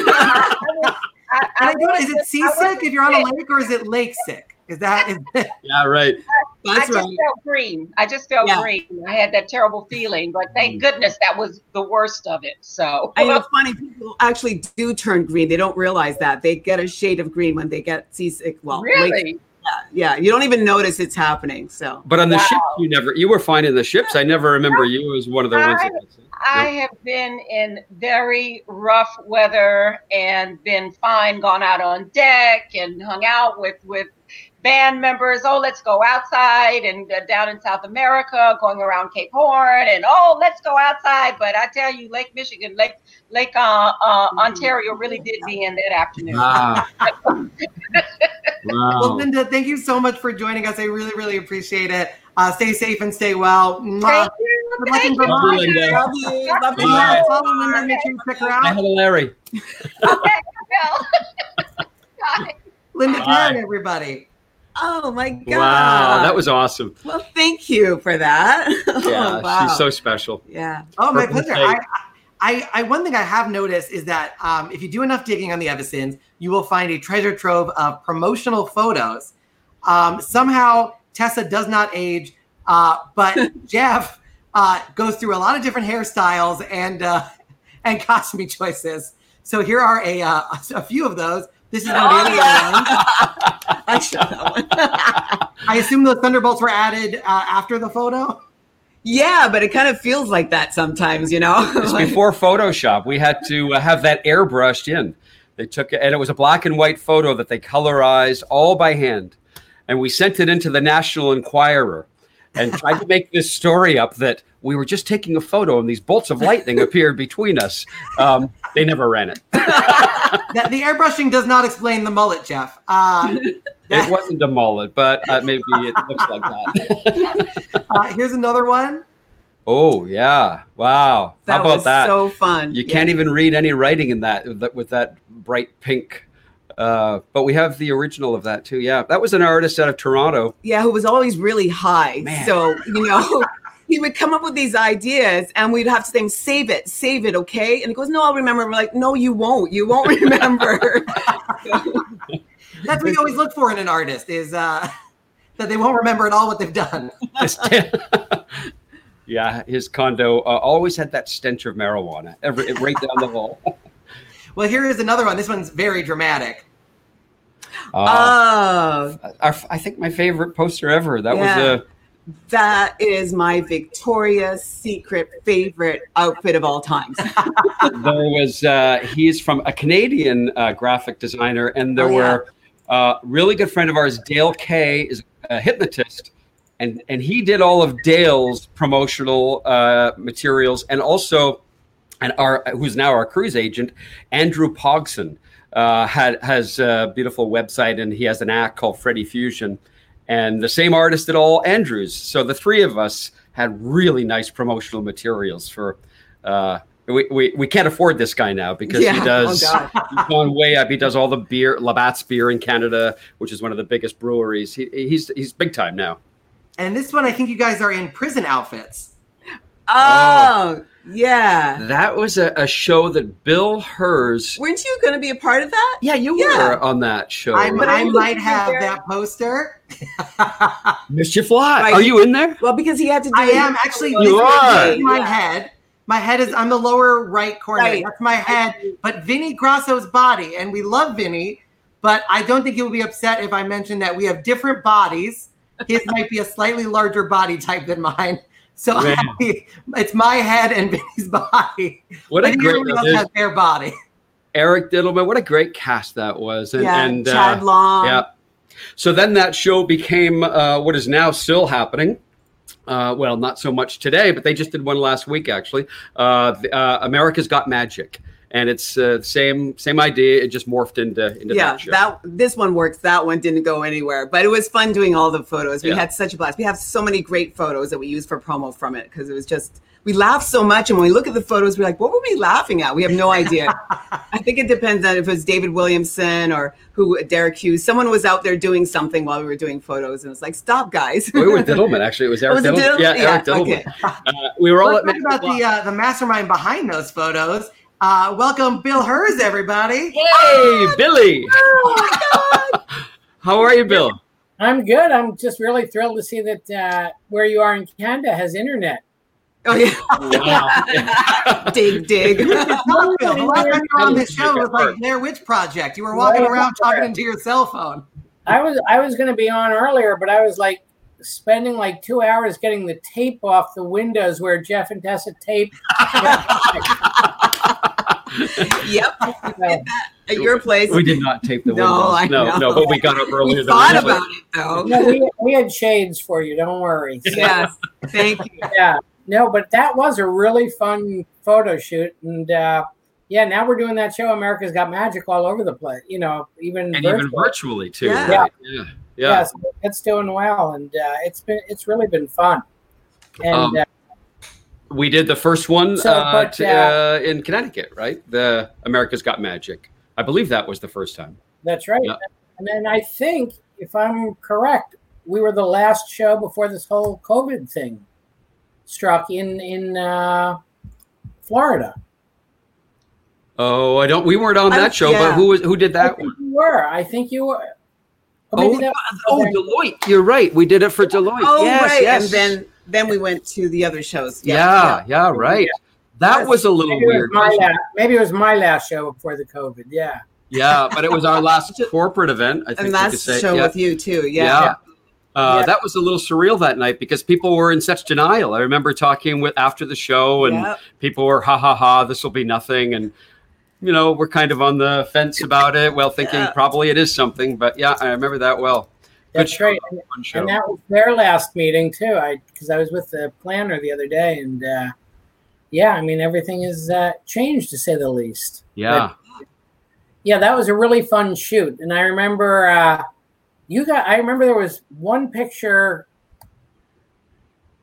I, I I don't, is it seasick if you're on a lake, or is it lake sick? Is that is yeah, right. I just right. felt green. I just felt Yeah. green. I had that terrible feeling, but thank mm. goodness that was the worst of it. So I know it's funny. People actually do turn green. They don't realize that they get a shade of green when they get seasick. Well, like- really, yeah, you don't even notice it's happening. So But on the Wow. ships, you never, you were fine in the ships. I never remember you as one of the ones that got sick. I have been in very rough weather and been fine, gone out on deck and hung out with with band members. Oh, let's go outside and uh, down in South America, going around Cape Horn, and oh, let's go outside. But I tell you, Lake Michigan, Lake Lake uh, uh, Ontario really did me in that afternoon. Wow. well. Linda, thank you so much for joining us. I really, really appreciate it. Uh, stay safe and stay well. Mwah. Thank you. Good Thank you. Vermont. Love you, Linda. love you, love you. Bye. Follow Linda. Make sure you check her out. hello, Larry. Okay, well. Bye. Linda Bye. Karen, everybody. Oh my god! Wow, that was awesome. well. Thank you for that. Yeah, oh, wow. she's so special. yeah. Oh, my pleasure. I, I, I, one thing I have noticed is that um, if you do enough digging on the Evasons, you will find a treasure trove of promotional photos. Um, somehow Tessa does not age, uh, but Jeff uh, goes through a lot of different hairstyles and uh, and costume choices. So here are a uh, a few of those. This is one of the Oh, yeah. ones. I saw that one. I assume those thunderbolts were added uh, after the photo. yeah, but it kind of feels like that sometimes, you know. It's Like- before Photoshop. We had to uh, have that airbrushed in. They took it, and it was a black and white photo that they colorized all by hand. And we sent it into the National Enquirer. And tried to make this story up that we were just taking a photo and these bolts of lightning appeared between us. Um, they never ran it. That- the airbrushing does not explain the mullet, Jeff. Uh, It wasn't a mullet, but uh, maybe it looks like that. uh, here's another one. oh yeah! Wow! That How about that? so fun. You Yeah. can't even read any writing in that, with that bright pink. Uh, but we have the original of that too. Yeah, that was an artist out of Toronto. yeah, who was always really high. Man. So, you know, he would come up with these ideas and we'd have to say, save it, save it, okay? And he goes, No, I'll remember. We're like, No, you won't. You won't remember. That's what you always look for in an artist is uh, that they won't remember at all what they've done. Yeah, his condo uh, always had that stench of marijuana every right down the hall. Well, here is another one. This one's very dramatic. Uh, oh, our, I think my favorite poster ever. That Yeah. was a that is my Victoria's Secret favorite outfit of all times. there was uh, he's from a Canadian uh, graphic designer, and there Oh, yeah. were uh, really good friend of ours, Dale K, is a hypnotist, and and he did all of Dale's promotional uh, materials, and also, and our who's now our cruise agent, Andrew Pogson. Uh, had has a beautiful website and he has an act called Freddie Fusion, and the same artist did all Andrews. So the three of us had really nice promotional materials for. Uh, we, we, we can't afford this guy now because Yeah. he Oh, does God. he's gone way up. He does all the beer, Labatt's beer in Canada, which is one of the biggest breweries. He, he's he's big time now. And this one, I think you guys are in prison outfits. Oh, yeah. That was a, a show that Bill Herz. Weren't you going to be a part of that? Yeah, you Yeah. were on that show. I, But I I might have very- that poster. Missed you fly. Right. Are you in there? Well, because he had to do I am actually. You this is are. my Yeah. head. My head is on the lower right corner. Right. That's my head. But Vinny Grasso's body, and we love Vinny, but I don't think he'll be upset if I mention that we have different bodies. His might be a slightly larger body type than mine. So Man. it's my head and Vinny's body. What I a great everyone else has their body. Eric Dittelman. What a great cast that was. And, yeah, and Chad uh, Long. yeah. So then that show became uh, what is now still happening. Uh, well, not so much today, but they just did one last week actually. Uh, uh, America's Got Magic, and it's uh, same same idea. It just morphed into into yeah, that show. that this one works. That one didn't go anywhere, but it was fun doing all the photos. We Yeah. had such a blast. We have so many great photos that we use for promo from it because it was just we laughed so much. And when we look at the photos, we're like, what were we laughing at? We have no idea. I think it depends on if it was David Williamson or who Derek Hughes. Someone was out there doing something while we were doing photos, and it's like, stop, guys. we were Dittelman actually. It was Eric Was Dittelman. Dittelman? Yeah, Yeah, Eric Dittelman. okay. Uh, we were all Let's at talk about the uh, the mastermind behind those photos. Uh, welcome, Bill Herz, everybody. Hey, Billy. Oh How are you, Bill? I'm good. I'm just really thrilled to see that uh, where you are in Canada has internet. oh yeah, Wow. dig, dig. Bill. The last time you were on this show was like Blair Witch Project. You were walking around talking into your cell phone. I was I was going to be on earlier, but I was like spending like two hours getting the tape off the windows where Jeff and Tessa taped. Yep, at your place. we did not tape the No, windows. I no, know. no, but we got up earlier we than thought usually. about it though. no, we, we had shades for you. Don't worry. So, Yes, thank you. yeah. No, but that was a really fun photo shoot, and uh, yeah, now we're doing that show. America's Got Magic all over the place. You know, even and even virtually too. Yeah. right? yeah, yeah. yeah, so it's doing well, and uh, it's been it's really been fun. And Um, uh, We did the first one So, uh, but, uh, in Connecticut, right? The America's Got Magic. I believe that was the first time. that's right. yeah. And then I think, if I'm correct, we were the last show before this whole COVID thing struck in in uh, Florida. Oh, I don't. We weren't on I- that show, but who was who did I that think one? you were. I think you were. Or Oh, oh, Deloitte. You're right. We did it for Deloitte. Oh yes, right, yes. and then then we went to the other shows. yeah, yeah, right. That Yes. was a little maybe, it was weird. my last, maybe it was my last show before the COVID. Yeah. Yeah, but it was our last corporate event. I think and you could last show yeah. with you too. Yeah. Yeah, Uh, Yeah. That was a little surreal that night because people were in such denial. I remember talking with after the show, and Yep. people were ha ha ha, this will be nothing, and you know we're kind of on the fence about it. Well, thinking Yeah. probably it is something, but yeah, I remember that well. That's show, great. fun show. And that was their last meeting too. I because I was with the planner the other day, and uh, yeah, I mean everything has uh, changed to say the least. yeah. Yeah, that was a really fun shoot, and I remember uh, you got. I remember there was one picture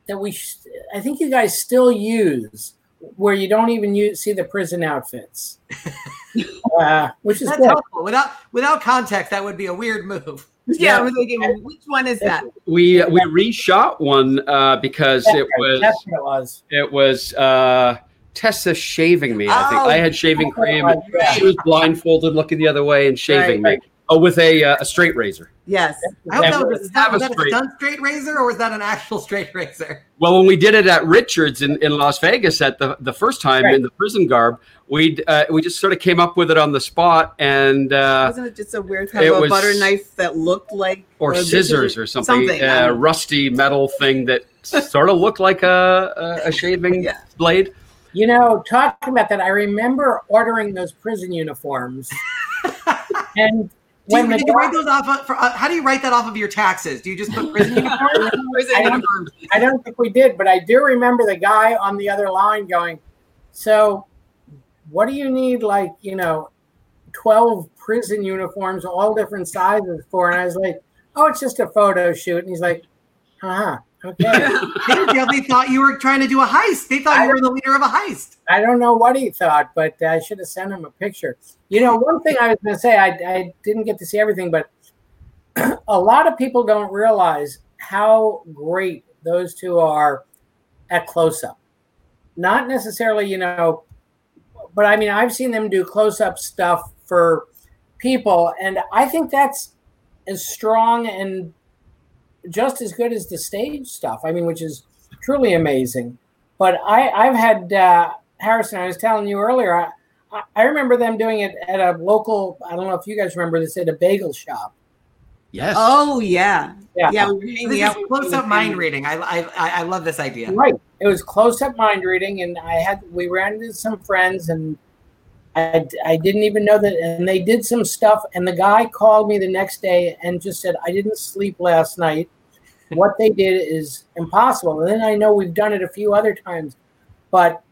that we. sh- I think you guys still use where you don't even use, see the prison outfits, uh, which is That's good. helpful. Without without context, that would be a weird move. Yeah, I was thinking, which one is that? We we reshot one uh, because it was it was. it was uh, Tessa shaving me. I think Oh, I had shaving cream. right, and right. She was blindfolded, looking the other way, and shaving Right, me. Oh, with a uh, a straight razor. Yes. I hope that Exactly. was, was that, Have a was that a straight- stunt straight razor or was that an actual straight razor? Well, when we did it at Richards in, in Las Vegas at the, the first time Right. in the prison garb, we uh, we just sort of came up with it on the spot and uh, Wasn't it just a weird kind it of a was- butter knife that looked like or scissors or something, Something. I uh, don't rusty metal thing that sort of looked like a a, a shaving Yeah. blade. You know, talking about that, I remember ordering those prison uniforms. and Do you, did you write those off? Of, for, uh, how do you write that off of your taxes? Do you just put prison uniform? I don't- I don't think we did, but I do remember the guy on the other line going, So, what do you need, like, you know, 12 prison uniforms, all different sizes for? And I was like, Oh, it's just a photo shoot. And he's like, Uh huh. Okay. they definitely thought you were trying to do a heist. They thought you were the leader of a heist. I don't know what he thought, but I should have sent him a picture. You know, one thing I was going to say, I, I didn't get to see everything, but a lot of people don't realize how great those two are at close up. Not necessarily, you know, but I mean, I've seen them do close up stuff for people, and I think that's as strong and just as good as the stage stuff. I mean, which is truly amazing. But I, I've had uh, Harrison. I was telling you earlier. I, I- I remember them doing it at a local. I don't know if you guys remember this at a bagel shop. Yes. Oh yeah. Yeah. Yeah, we This hanging is close up mind reading. I, I, I I love this idea. Right. It was close up mind reading, and I had we ran into some friends, and I, I didn't even know that, and they did some stuff, and the guy called me the next day and just said, "I didn't sleep last night. What they did is impossible." And then I know we've done it a few other times, but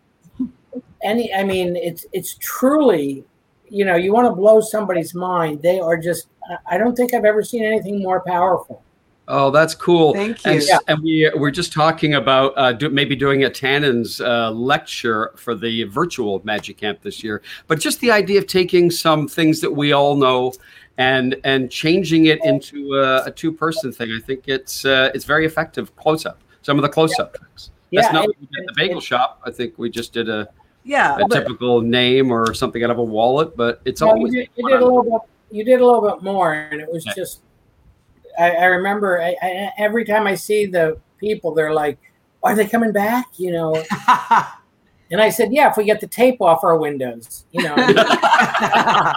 any, I mean, it's it's truly, you know, you want to blow somebody's mind. They are just. I- I don't think I've ever seen anything more powerful. Oh, that's cool. Thank And, you. and we we're just talking about uh, do, maybe doing a Tannen's uh, lecture for the virtual Magic Camp this year. But just the idea of taking some things that we all know and and changing it into a, a two person thing. I think it's uh, it's very effective. Close up. Some of the close up tricks. That's Yeah, not it- what we did at the bagel it- shop. I think we just did a, Yeah. a but- typical name or something out of a wallet. But it's No, always you did, you did a little bit. You did a little bit more, and it was Yeah. just. I, I remember I, I, every time I see the people, they're like, "Are they coming back?" You know, and I said, "Yeah, if we get the tape off our windows, you know."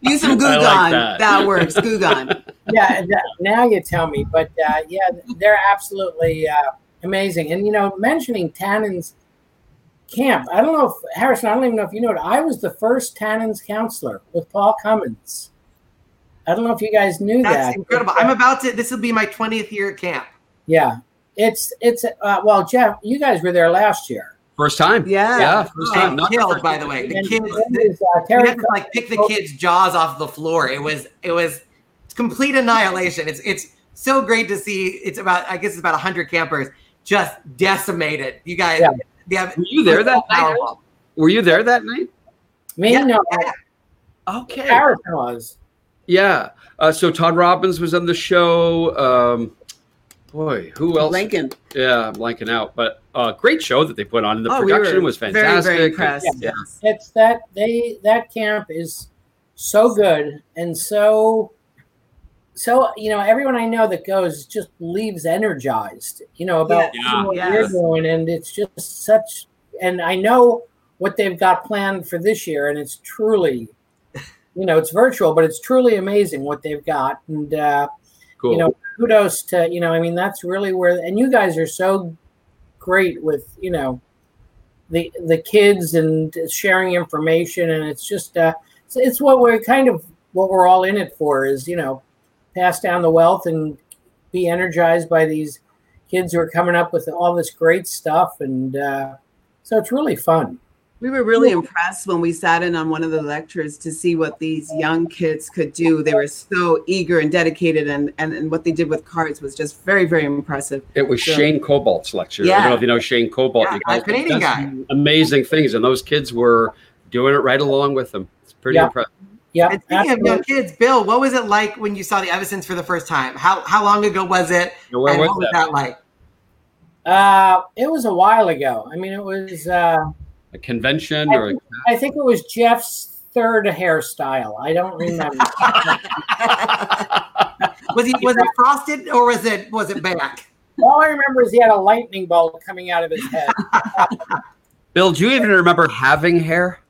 Use some I Goo Gone. like that. that. works. Goo Gone. yeah, that, now you tell me, but uh, yeah, they're absolutely uh, amazing. And you know, mentioning Tannen's camp, I don't know if Harrison. I don't even know if you know it. I was the first Tannen's counselor with Paul Cummins. I don't know if you guys knew That's that. That's incredible. I'm about to. This will be my 20th year at camp. Yeah, it's it's uh, well, Jeff, you guys were there last year. first time. Yeah. Yeah, first time. Not killed, first by the way. The And kids. then there's, uh, We had to like pick the kids' jaws off the floor. It was it was complete annihilation. It's it's so great to see. It's about I guess it's about hundred campers just decimated. You guys, Yeah. Yeah. Were you there that night? Powerful. Were you there that night? Me, Yeah, no. Okay. Harrison was. Yeah. Uh, so Todd Robbins was on the show. Um, boy, who else? Lincoln. Yeah, I'm blanking out. But uh, great show that they put on. The Oh, production were was very, fantastic. very impressed. Yeah. Yes. It's that they that camp is so good and so so you know everyone I know that goes just leaves energized. You know about Yeah. what Yes. you're doing, and it's just such. And I know what they've got planned for this year, and it's truly, you know, it's virtual, but it's truly amazing what they've got. And uh, Cool. you know, kudos to you know. I mean, that's really where, and you guys are so great with you know the the kids and sharing information, and it's just uh, it's, it's what we're kind of what we're all in it for is you know pass down the wealth and be energized by these kids who are coming up with all this great stuff, and uh, so it's really fun. We were really impressed when we sat in on one of the lectures to see what these young kids could do. They were so eager and dedicated, and, and, and what they did with cards was just very, very impressive. It was So- Shane Cobalt's lecture. Yeah. I don't know if you know Shane Cobalt. Yeah, You guys- Canadian guy. Amazing things, and those kids were doing it right along with them. It's pretty Yeah. impressive. Yeah, And speaking of young kids, Bill, what was it like when you saw the Evasons for the first time? How how long ago was it? Now, Where and was what was that? that like? Uh, it was a while ago. I mean, it was. Uh, A convention I or? Think, I think it was Jeff's third hairstyle. I don't remember. Was he was it frosted or was it was it back? All I remember is he had a lightning bolt coming out of his head. Bill, do you even remember having hair?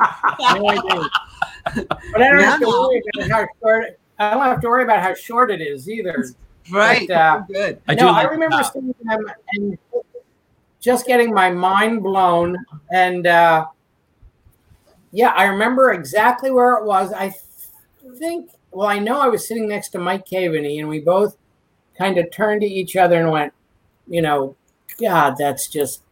No, I don't. No, I don't. But I don't have to worry about how short. I don't have to worry about how short it is either. Right. But, uh, Good. I no. I remember that. seeing them and just getting my mind blown. And uh, yeah, I remember exactly where it was. I think, well, I know I was sitting next to Mike Caveney, and we both kind of turned to each other and went, you know, God, that's just,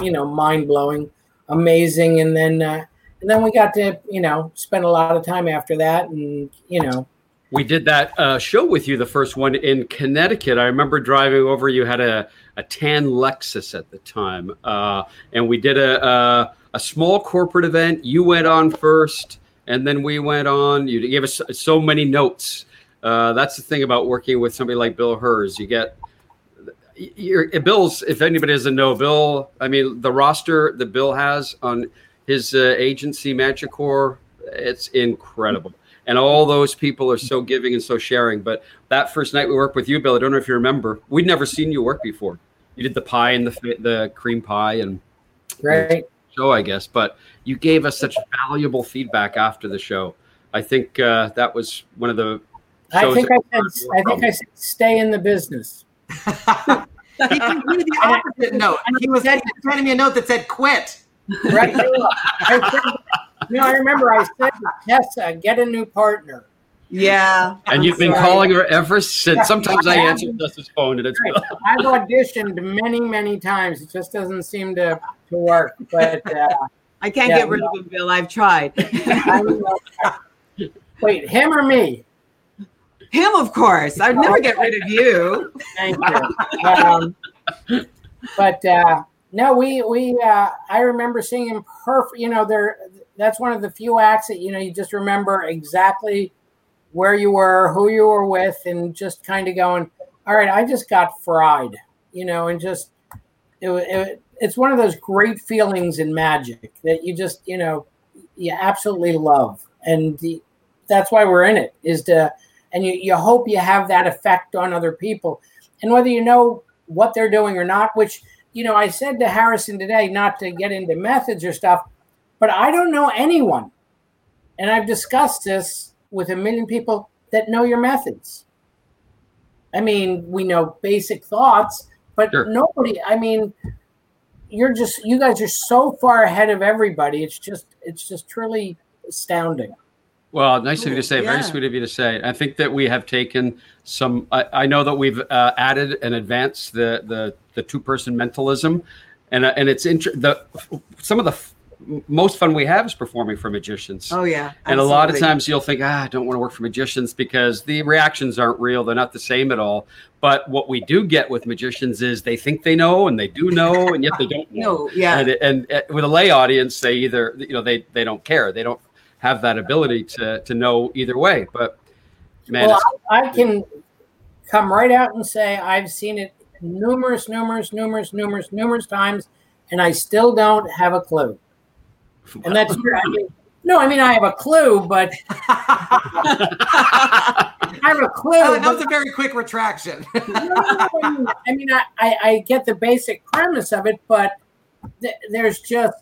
you know, mind blowing, amazing. And then, uh, and then we got to, you know, spend a lot of time after that, and you know, We did that uh, show with you, the first one in Connecticut. I remember driving over. You had a, a tan Lexus at the time, uh, and we did a, a a small corporate event. You went on first, and then we went on. You gave us so many notes. Uh, that's the thing about working with somebody like Bill Herz. You get your Bill's. If anybody doesn't know Bill, I mean the roster that Bill has on his uh, agency, Magicorp, it's incredible and all those people are so giving and so sharing. But that first night we worked with you, Bill, I don't know if you remember, we'd never seen you work before. You did the pie and the the cream pie and right. show, I guess. But you gave us such valuable feedback after the show. I think uh, that was one of the. I think I said, I think from. I said, stay in the business. he gave me the opposite note. He was sending me a note that said quit. Right. I said, you know, I remember I said to Tessa, get a new partner. Yeah. And you've been Sorry. calling her ever since. Sometimes I answer Dustin's phone and it's Right. I've auditioned many, many times. It just doesn't seem to, to work. But uh, I can't Yeah, get rid of him, Bill. I've tried. I don't know. wait, him or me? him, of course. I'd never get rid of you. Thank you. Um, but uh, no, we we uh, I remember seeing him perfect. You know, there. That's one of the few acts that you know you just remember exactly where you were, who you were with, and just kind of going, "All right, I just got fried," you know, and just it, it it's one of those great feelings in magic that you just you know you absolutely love, and the, that's why we're in it is to and you, you hope you have that effect on other people and whether you know what they're doing or not which you know i said to harrison today not to get into methods or stuff but i don't know anyone. And i've discussed this with a million people that know your methods. I mean we know basic thoughts but Sure. nobody i mean you're just you guys are so far ahead of everybody. It's just it's just truly astounding Well, nice of you to say. Very sweet of you to say. I think that we have taken some. I, I know that we've uh, added and advanced the the the two person mentalism, and uh, and it's inter- the some of the f- most fun we have is performing for magicians. Oh yeah. absolutely. and a lot of times you'll think, ah, I don't want to work for magicians because the reactions aren't real. They're not the same at all. But what we do get with magicians is they think they know and they do know, and yet they don't know. No, yeah. And, and uh, with a lay audience, they either you know they they don't care. They don't have that ability to to know either way. But man, well, I, I can come right out and say I've seen it numerous, numerous, numerous, numerous, numerous times, and I still don't have a clue. And that's true. I mean, no, I mean I have a clue, but I have a clue. Oh, that was a very quick retraction. No, no, no, I mean, I, mean I, I, I get the basic premise of it, but th- there's just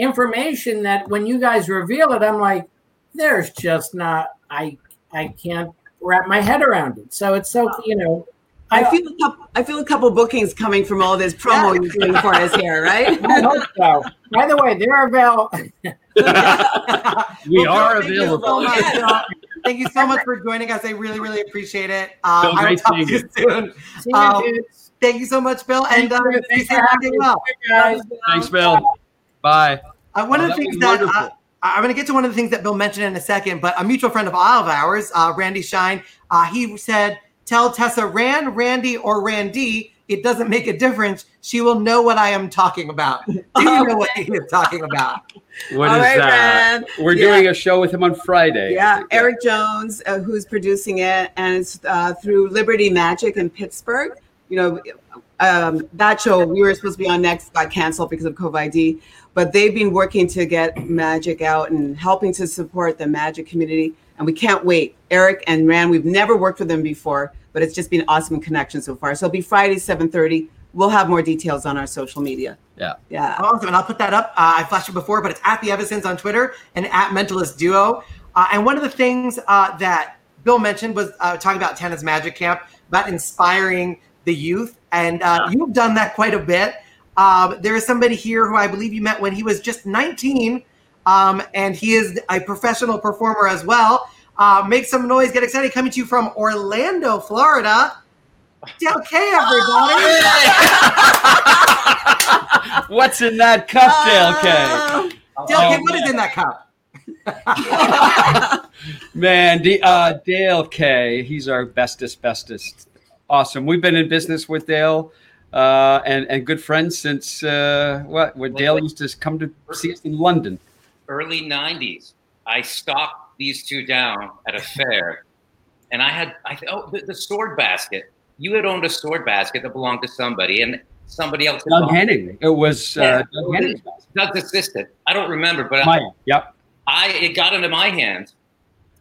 information that when you guys reveal it, I'm like, there's just not. I I can't wrap my head around it. So it's so you know. I feel a couple, I feel a couple bookings coming from all this promo you're doing for us here, right? I hope so. By the way, they're available. We Well, are Bill, thank you so available. much, Thank you so much for joining us. I really, really appreciate it. Uh, Bill, I will talk to you soon. See you, Um. Thank you so much, Bill. And uh, you. stay Thanks for having stay well. Thanks, Bill. Bye. Uh, one Oh, of the things that uh. I'm going to get to one of the things that Bill mentioned in a second, but a mutual friend of all of ours, uh, Randy Shine, uh, he said, "Tell Tessa Rand, Randy, or Randy, it doesn't make a difference. She will know what I am talking about. Do you know what he is talking about? What All is right, that? Rand. We're Yeah. doing a show with him on Friday. I Yeah. Eric Jones, uh, who's producing it, and it's uh, through Liberty Magic in Pittsburgh. You know, um, that show we were supposed to be on next got canceled because of COVID, but they've been working to get magic out and helping to support the magic community, and we can't wait. Eric and Rand, we've never worked with them before, but it's just been awesome connection so far. So it'll be Friday, seven thirty. We'll have more details on our social media. Yeah. Yeah. Awesome. And I'll put that up. Uh, I flashed it before, but it's at the Evasons on Twitter and at Mentalist Duo. Uh, and one of the things uh, that Bill mentioned was uh, talking about Tannen's Magic Camp, about inspiring the youth. And uh, you've done that quite a bit. Um, there is somebody here who I believe you met when he was just 19, um, and he is a professional performer as well. Uh, make some noise, get excited. Coming to you from Orlando, Florida. Dale K, everybody. What's in that cup, Dale K? Dale K, Oh, what is in that cup? Man, D- uh, Dale K. He's our bestest, bestest. Awesome. We've been in business with Dale uh, and and good friends since uh, what? When Dale used to come to see us in London. early 90s, I stalked these two down at a fair. And I had, I oh, the, the sword basket. You had owned a sword basket that belonged to somebody, and somebody else. Doug. Henning. It was uh. Doug Henning's house. Doug's assistant. I don't remember, but I, Yep. I it got into my hands,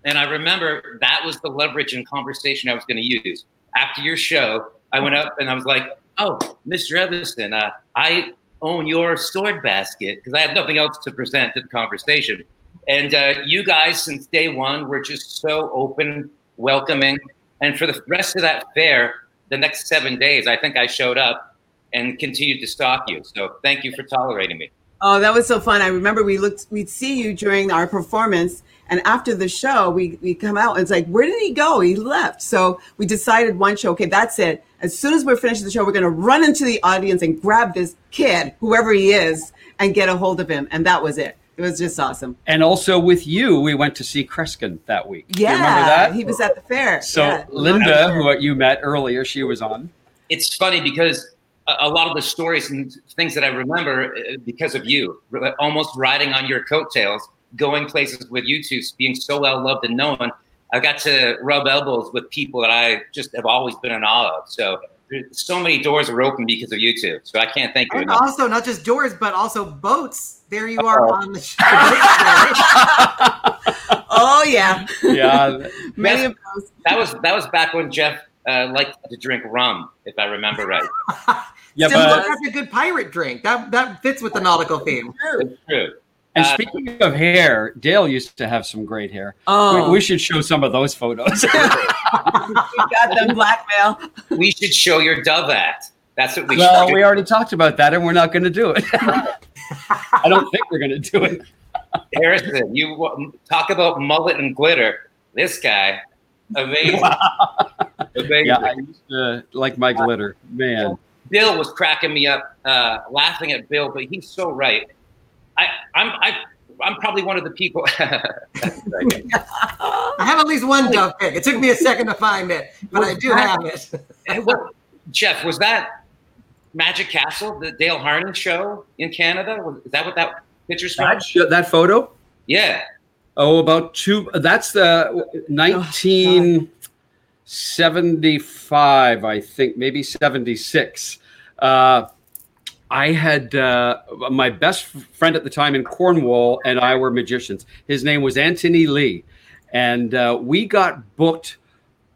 and I remember that was the leverage and conversation I was going to use. After your show, I went up and I was like, "Oh, Mr. Evason, uh, I own your sword basket because I had nothing else to present to the conversation." And uh, you guys, since day one, were just so open, welcoming, and for the rest of that fair, the next seven days, I think I showed up and continued to stalk you. So thank you for tolerating me. Oh, that was so fun. I remember we looked, we'd see you during our performance. And after the show, we, we come out and it's like, where did he go? He left. So we decided one show, okay, that's it. As soon as we're finished the show, we're going to run into the audience and grab this kid, whoever he is, and get a hold of him. And that was it. It was just awesome. And also with you, we went to see Kreskin that week. Yeah. you remember that? He was at the fair. so Yeah. Linda, who you met earlier, she was on. it's funny because a, a lot of the stories and things that I remember uh, because of you, almost riding on your coattails, going places with you two, being so well loved and known. I got to rub elbows with people that I just have always been in awe of. So so many doors are open because of you two. So I can't thank you And enough. also, not just doors, but also boats. There you are Uh-oh. on the show. Oh, yeah. Yeah. Many of those. That was that was back when Jeff uh, liked to drink rum, if I remember right. Yeah, Still but look like a good pirate drink. That that fits with the nautical theme. It's true. And Uh, speaking of hair, Dale used to have some great hair. Oh, We, we should show some of those photos. we got them blackmail. We should show your dove act. That's what we well, should. we already talked about that, and we're not going to do it. I don't think we're going to do it. Harrison, you w- talk about mullet and glitter. This guy, amazing. amazing. Yeah, I used to like my glitter, man. Bill was cracking me up, uh, laughing at Bill, but he's so right. I, I'm, I, I'm probably one of the people. I have at least one dove pick. It took me a second to find it, but I do have it. What- Jeff, was that Magic Castle, the Dale Harnan show in Canada? Was- Is that what that picture's from? That, sh- that photo? Yeah. Oh, about two. That's the 1975, I think, maybe 76. Uh, I had uh, my best friend at the time in Cornwall, and I were magicians. His name was Anthony Lee, and uh, we got booked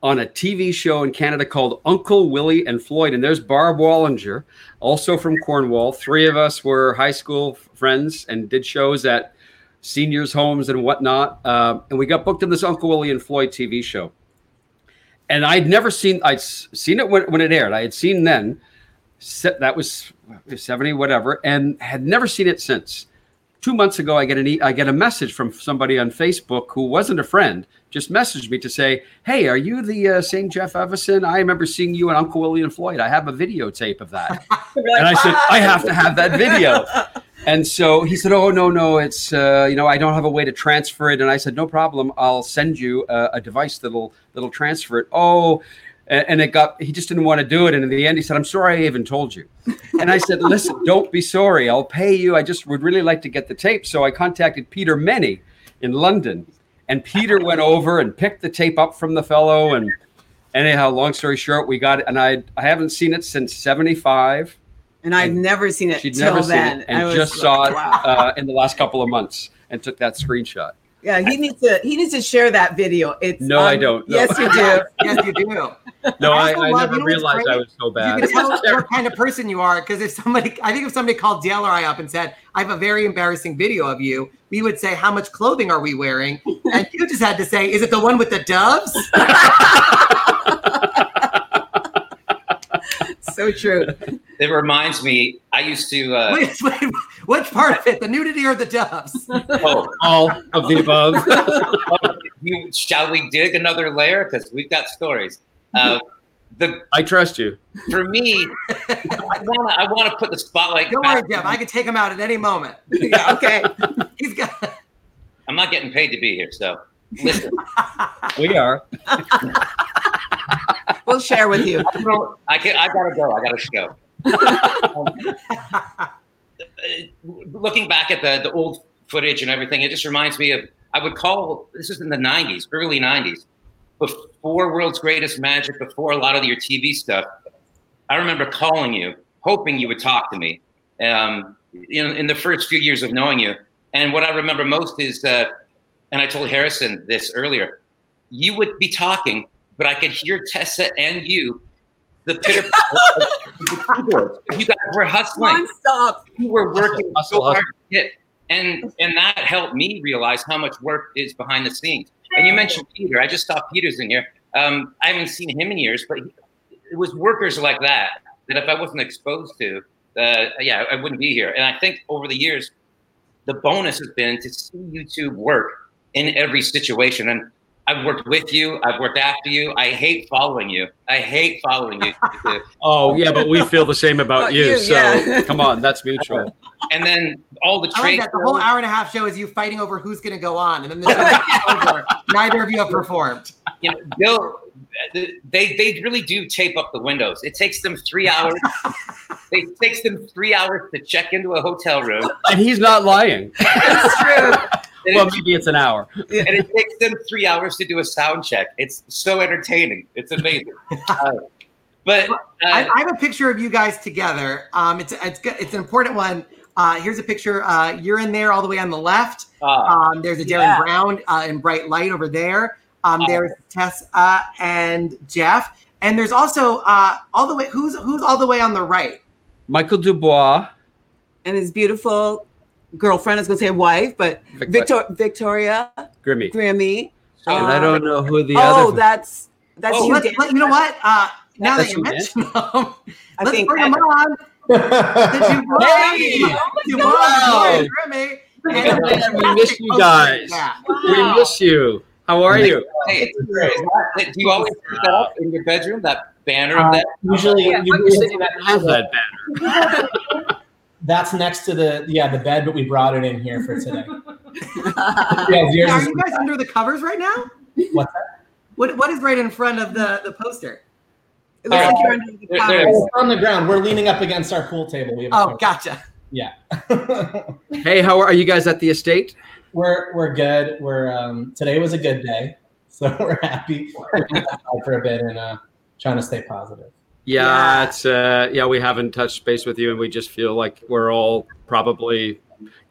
on a TV show in Canada called Uncle Willie and Floyd. And there's Barb Wallinger, also from Cornwall. Three of us were high school friends and did shows at seniors' homes and whatnot. Uh, and we got booked in this Uncle Willie and Floyd TV show. And I'd never seen, I'd seen it when, when it aired. I had seen then, that was 70, whatever, and had never seen it since. two months ago, I get an e- I get a message from somebody on Facebook who wasn't a friend, just messaged me to say, "Hey, are you the uh, same Jeff Evason? I remember seeing you and Uncle Willie and Floyd. I have a videotape of that." and I said, "I have to have that video." And so he said, "Oh no, no, it's uh, you know I don't have a way to transfer it." And I said, "No problem. I'll send you a, a device that'll that'll transfer it." Oh, and, and it got he just didn't want to do it. And in the end, he said, "I'm sorry I even told you." And I said, "Listen, don't be sorry. I'll pay you. I just would really like to get the tape." So I contacted Peter many in London, and Peter went over and picked the tape up from the fellow. And anyhow, long story short, we got it, and I I haven't seen it since '75 And I've never seen it She'd till never seen then. it I and just like, saw it wow. uh, in the last couple of months and took that screenshot. Yeah, he needs to he needs to share that video. It's No, I don't. No. Yes, you do. yes, you do. No, I, also I love- never you know realized I was so bad. You can tell what kind of person you are because if somebody, I think if somebody called Dale or I up and said, "I have a very embarrassing video of you," we would say, "How much clothing are we wearing?" And you just had to say, "Is it the one with the doves?" So true. It reminds me. I used to. Uh, Wait, wait, which part of it, the nudity or the doves? oh, All of the above. shall we dig another layer? Because we've got stories. Uh, the I trust you. for me, I want to. I want to put the spotlight. Don't back- worry, Jeff. I can take him out at any moment. Yeah, okay. He's got. I'm not getting paid to be here, so listen. We are. We'll share with you. I don't- I can. I gotta go. I gotta go. Um, uh, looking back at the the old footage and everything, it just reminds me of. I would call this is in the '90s, early '90s, before World's Greatest Magic, before a lot of your TV stuff. I remember calling you, hoping you would talk to me. Um, in, in the first few years of knowing you, and what I remember most is, uh, and I told Harrison this earlier, you would be talking, but I could hear Tessa and you, the pitter You guys were hustling. Stop. You were working Hustle, so hard to get, and and that helped me realize how much work is behind the scenes. And you mentioned Peter. I just saw Peter's in here. Um, I haven't seen him in years, but it was workers like that that if I wasn't exposed to, uh, yeah, I wouldn't be here. And I think over the years, the bonus has been to see YouTube work in every situation. And I've worked with you. I've worked after you. I hate following you. I hate following you. Oh yeah, but we feel the same about About you. you, so yeah. come on, that's mutual. and then all the I like The whole hour and a half show is you fighting over who's going to go on, and then the show is over. Neither of you have performed. you know, Bill, they they really do tape up the windows. It takes them three hours. it takes them three hours to check into a hotel room, And he's not lying. That's true. and, Well, it, maybe it's an hour. and it takes them three hours to do a sound check. It's so entertaining. It's amazing. Uh, but I, uh, I have a picture of you guys together. Um, it's it's good. It's an important one. Uh, here's a picture. Uh, you're in there all the way on the left. uh, Um, there's a Darren Yeah. Brown uh, in bright light over there. Um, Oh. there's Tess uh, and Jeff, and there's also uh, all the way. Who's who's all the way on the right? Michael Dubois. And his beautiful girlfriend, I was going to say wife, but Vic- Victor- Victoria Grimmy. Grimmy. And Uh, I don't know who the other oh, that's that's Oh, you. Let's- let- you know what? Uh, now that That's you you, mention them, I let's think bring them that- on. The Dubois, Hey! Dubois, Wow. and Grimmy, and Man, we miss you poster guys. cat. We miss you. How are you? hey, is that- do you always put that up in your bedroom? That banner of Uh, that? usually, Yeah, usually Have that banner. that's next to the yeah the bed, but we brought it in here for today. yeah, Are you guys under the covers right now? what's What what is right in front of the the poster? It looks like you're under the There- there- covers. On the ground. We're leaning up against our pool table. We have a Oh, cover. gotcha. yeah. Hey, how are, are you guys at the estate? We're we're good. We're um, today was a good day, so we're happy for a bit and uh, trying to stay positive. Yeah, Yeah. it's uh yeah, we haven't touched base with you and we just feel like we're all probably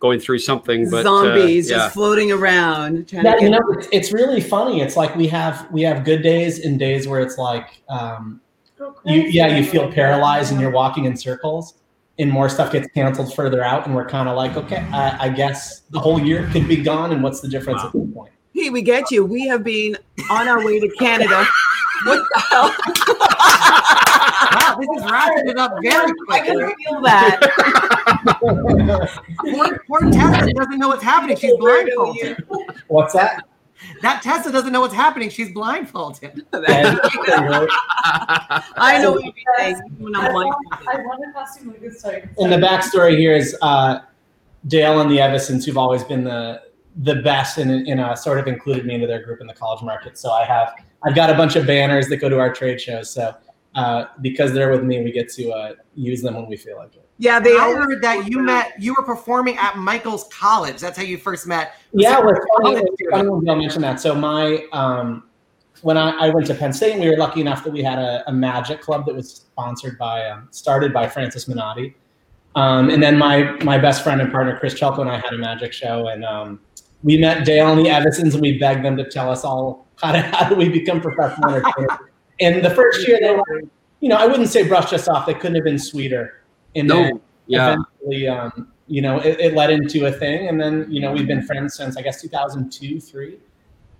going through something but uh, Zombies yeah. just floating around. Trying Yeah, to you know, it's, it's really funny. It's like we have we have good days and days where it's like um, you yeah you feel paralyzed and you're walking in circles and more stuff gets canceled further out and we're kind of like okay I, I guess the whole year could be gone and what's the difference at this point hey, we get you. We have been on our way to Canada. what the hell? Wow, this is wrapping it up very I can quickly. feel that. Poor, poor Tessa doesn't know what's happening. She's blindfolded. What's that? That Tessa doesn't know what's happening. She's blindfolded. I know what you're saying I'm like, I want a costume like this. Sorry. And the backstory here is uh, Dale and the Evasons, who've always been the the best and in, in a sort of included me into their group in the college market. So I have I've got a bunch of banners that go to our trade shows. So uh, because they're with me, we get to uh, use them when we feel like it. Yeah, they I all heard that you met, you were performing at Michael's college. That's how you first met. Yeah, So- well, it's funny, it's funny when Dale mentioned that. So my um, when I, I went to Penn State, we were lucky enough that we had a, a magic club that was sponsored by um, started by Francis Minotti. Um, and then my my best friend and partner Chris Chelko and I had a magic show, and um, we met Dale and the Evasons, and we begged them to tell us all how to how do we become professional entertainers. and the first year, they were, you know, I wouldn't say brushed us off; they couldn't have been sweeter. And then yeah. eventually, um, you know, it, it led into a thing, and then you know we've been friends since I guess 2002, three.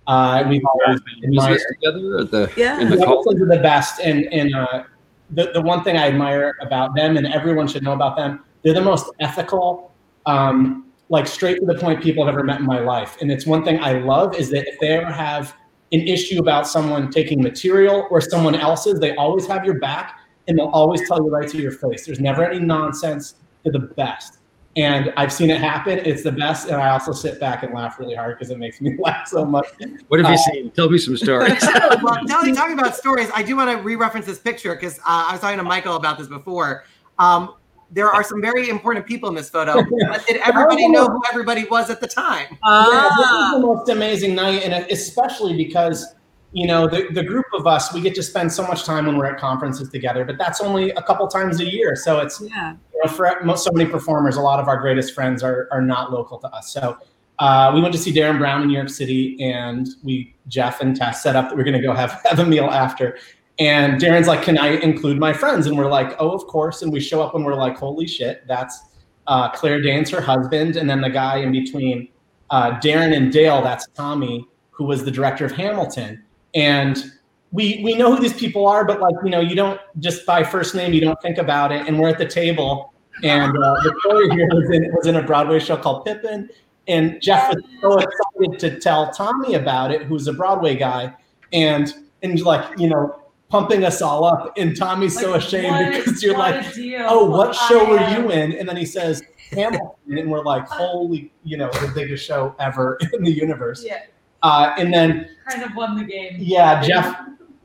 Uh, we've always been Was admired. together at the Yeah. in the The college? Are the best, and and uh, the the one thing I admire about them, and everyone should know about them, they're the most ethical, um, like straight to the point people I've ever met in my life. And it's one thing I love is that if they ever have an issue about someone taking material or someone else's, they always have your back, and they'll always tell you right to your face. There's never any nonsense. They're the best. And I've seen it happen. It's the best. And I also sit back and laugh really hard because it makes me laugh so much. What have you Uh, seen? Tell me some stories. well, Nelly, talking about stories, I do want to re-reference this picture because uh, I was talking to Michael about this before. Um, there are some very important people in this photo. But did everybody know who everybody was at the time? Yeah, this is ah, the most amazing night, and especially because you know the, the group of us, we get to spend so much time when we're at conferences together. But that's only a couple times a year, so it's yeah. you know, for most, so many performers, a lot of our greatest friends are are not local to us. So uh, we went to see Derren Brown in New York City, and we Jeff and Tess set up that we're going to go have have a meal after. And Derren's like, "Can I include my friends?" And we're like, "Oh, of course." And we show up, and we're like, "Holy shit, that's uh, Claire Danes, her husband, and then the guy in between uh, Derren and Dale, that's Tommy, who was the director of Hamilton. And we we know who these people are, but like you know, you don't just by first name, you don't think about it. And we're at the table, and uh, Victoria here was in was in a Broadway show called Pippin, and Jeff was so excited to tell Tommy about it, who's a Broadway guy, and and like you know. Pumping us all up, and Tommy's so Like, ashamed what- because you're like, oh, what show were you in? And then he says Hamilton, and we're like, holy, you know, the biggest show ever in the universe. Yeah, Uh, and then, kind of won the game. yeah, Jeff,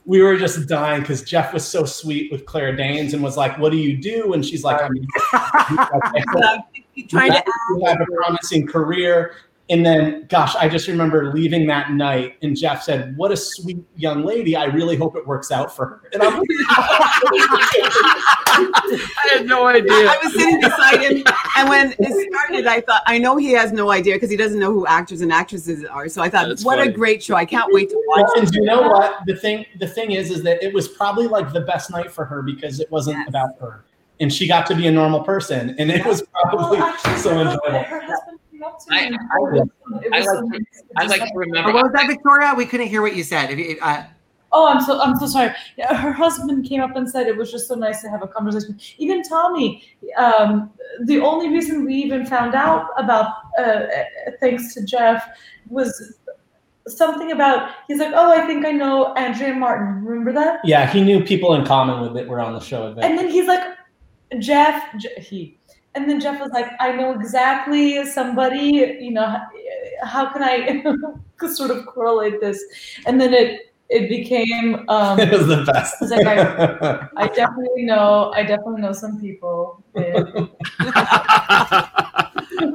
we were just dying because Jeff was so sweet with Claire Danes and was like, what do you do? And she's like, I'm Trying to you have a promising career. And then, gosh, I just remember leaving that night, and Jeff said, "What a sweet young lady! I really hope it works out for her." And I'm I had no idea. I was sitting beside him, and when it started, I thought, I know he has no idea because he doesn't know who actors and actresses are. So I thought, That's what funny. a great show! I can't wait to watch and it. you know what? The thing, the thing is, is that it was probably like the best night for her because it wasn't Yes. about her, and she got to be a normal person, and it was probably oh, Well, actually, so enjoyable. Her I- me. I- told me it I like to- I like like- to remember. What was that, Victoria? We couldn't hear what you said. If you- uh, Oh, I'm so I'm so sorry. Her husband came up and said it was just so nice to have a conversation. Even Tommy, um, the only reason we even found out about, uh, thanks to Jeff, was something about. He's like, oh, I think I know Andrea Martin. Remember that? Yeah, he knew people in common with that were on the show. Event. And then he's like, Jeff, J- he, and then Jeff was like, I know exactly somebody. You know, how can I sort of correlate this? And then it it became. Um, it was the best. It's like I definitely know. I definitely know some people.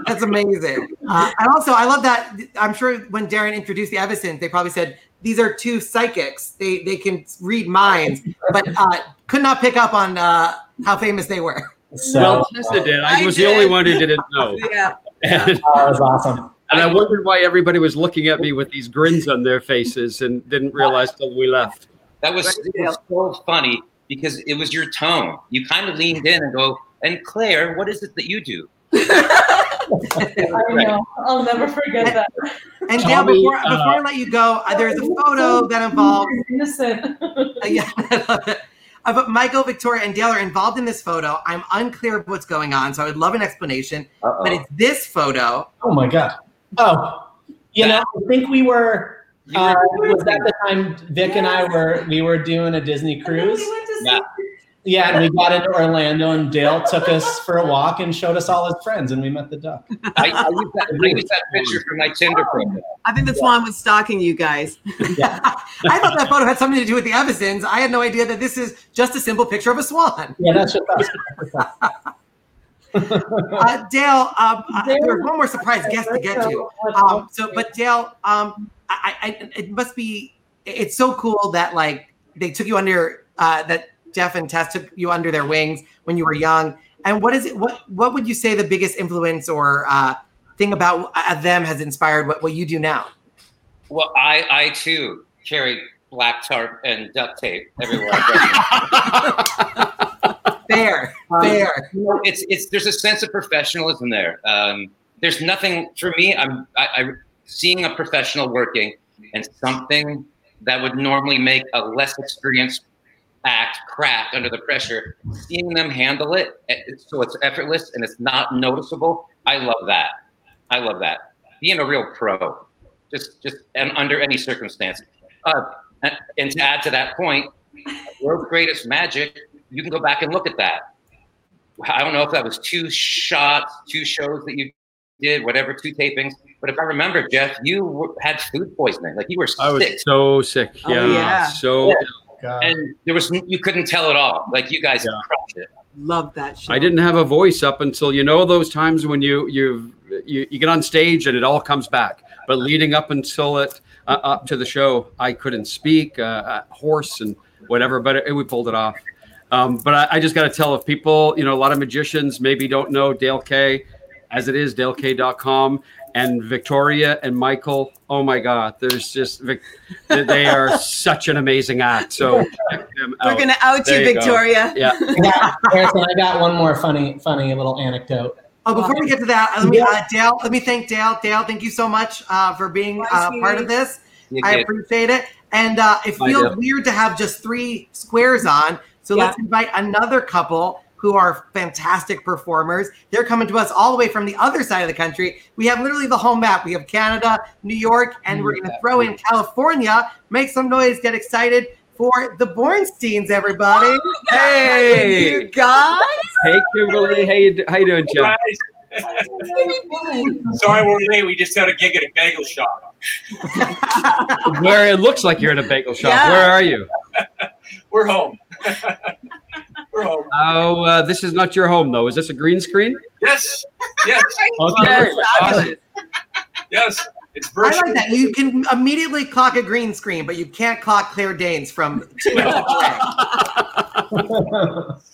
That's amazing. Uh, and also, I love that. I'm sure when Derren introduced the Evasons, they probably said these are two psychics. They they can read minds, but uh, could not pick up on uh, how famous they were. So well, Tessa did. I, I was the only one who didn't know. Yeah, And, uh, that was awesome. and I wondered why everybody was looking at me with these grins on their faces and didn't realize till we left. That was, it was so funny because it was your tone. You kind of leaned in and go, and Claire, what is it that you do? I know. I'll never forget that. And Dale, before, uh, before I let you go, uh, there's a photo that involves innocent. Uh, yeah, I love it. Uh, but Michael, Victoria, and Dale are involved in this photo. I'm unclear of what's going on, so I would love an explanation. Uh-oh. But it's this photo. Oh my god. Oh, you know, I think we were. Uh, was that the time Vic and I were we were doing a Disney cruise. Yeah. Yeah, and we got into Orlando, and Dale took us for a walk and showed us all his friends, and we met the duck. I, I, used that, I used that picture for my Tinder profile. I think the swan was stalking you guys. I thought that photo had something to do with the Evasons. I had no idea that this is just a simple picture of a swan. Yeah, that's just us. Uh, Dale, um, uh, there's one more surprise guest to get to. Um, so, but Dale, um, I, I, it must be. It's so cool that like they took you under uh, that Jeff and Tess took you under their wings when you were young. And what is it? What what would you say the biggest influence or uh, thing about uh, them has inspired what, what you do now? Well, I, I too carry black tarp and duct tape everywhere I. Fair, fair. You know, it's it's there's a sense of professionalism there. Um, there's nothing for me. I'm I, I seeing a professional working and something that would normally make a less experienced act crack under the pressure. Seeing them handle it eh, so it's effortless and it's not noticeable. I love that. I love that. Being a real pro, just just and under any circumstance. Uh, and, and to add to that point, world's greatest magic. You can go back and look at that. I don't know if that was two shots, two shows that you did, whatever, two tapings. But if I remember, Jeff, you w- had food poisoning. Like you were sick. I was so sick. Oh, Yeah. yeah. So God. and there was you couldn't tell at all. Like you guys Yeah. crushed it. Love that show. I didn't have a voice up until you know those times when you you you, you get on stage and it all comes back. But leading up until it uh, up to the show, I couldn't speak, uh, uh, hoarse and whatever. But it, we pulled it off. Um, but I, I just got to tell if people, you know, a lot of magicians maybe don't know Dale K, as it is DaleK.com and Victoria and Michael. Oh my God, there's just they they are such an amazing act. So check them We're gonna out There you, you go. Victoria. Yeah. Yeah, Harrison, I got one more funny, funny little anecdote. Oh, before we get to that, let me uh, Dale. Let me thank Dale. Dale, thank you so much uh, for being uh, part of this. I appreciate it. And uh, it feels weird to have just three squares on. So Yeah. let's invite another couple who are fantastic performers. They're coming to us all the way from the other side of the country. We have literally the whole map. We have Canada, New York, and we're going to throw in California. Make some noise. Get excited for the Bornsteins, everybody. Oh, hey. You guys. Hey Kimberly, how you, how you doing, Jeff? Sorry we're late. We just had a gig at a bagel shop. Where it looks like you're in a bagel shop. Yeah. Where are you? We're home. we're home. Oh, uh, this is not your home though. Is this a green screen? Yes. Yes. Okay. Yes, Awesome. fabulous. Yes. It's I virtual. like that. You can immediately clock a green screen, but you can't clock Claire Danes from two inches away.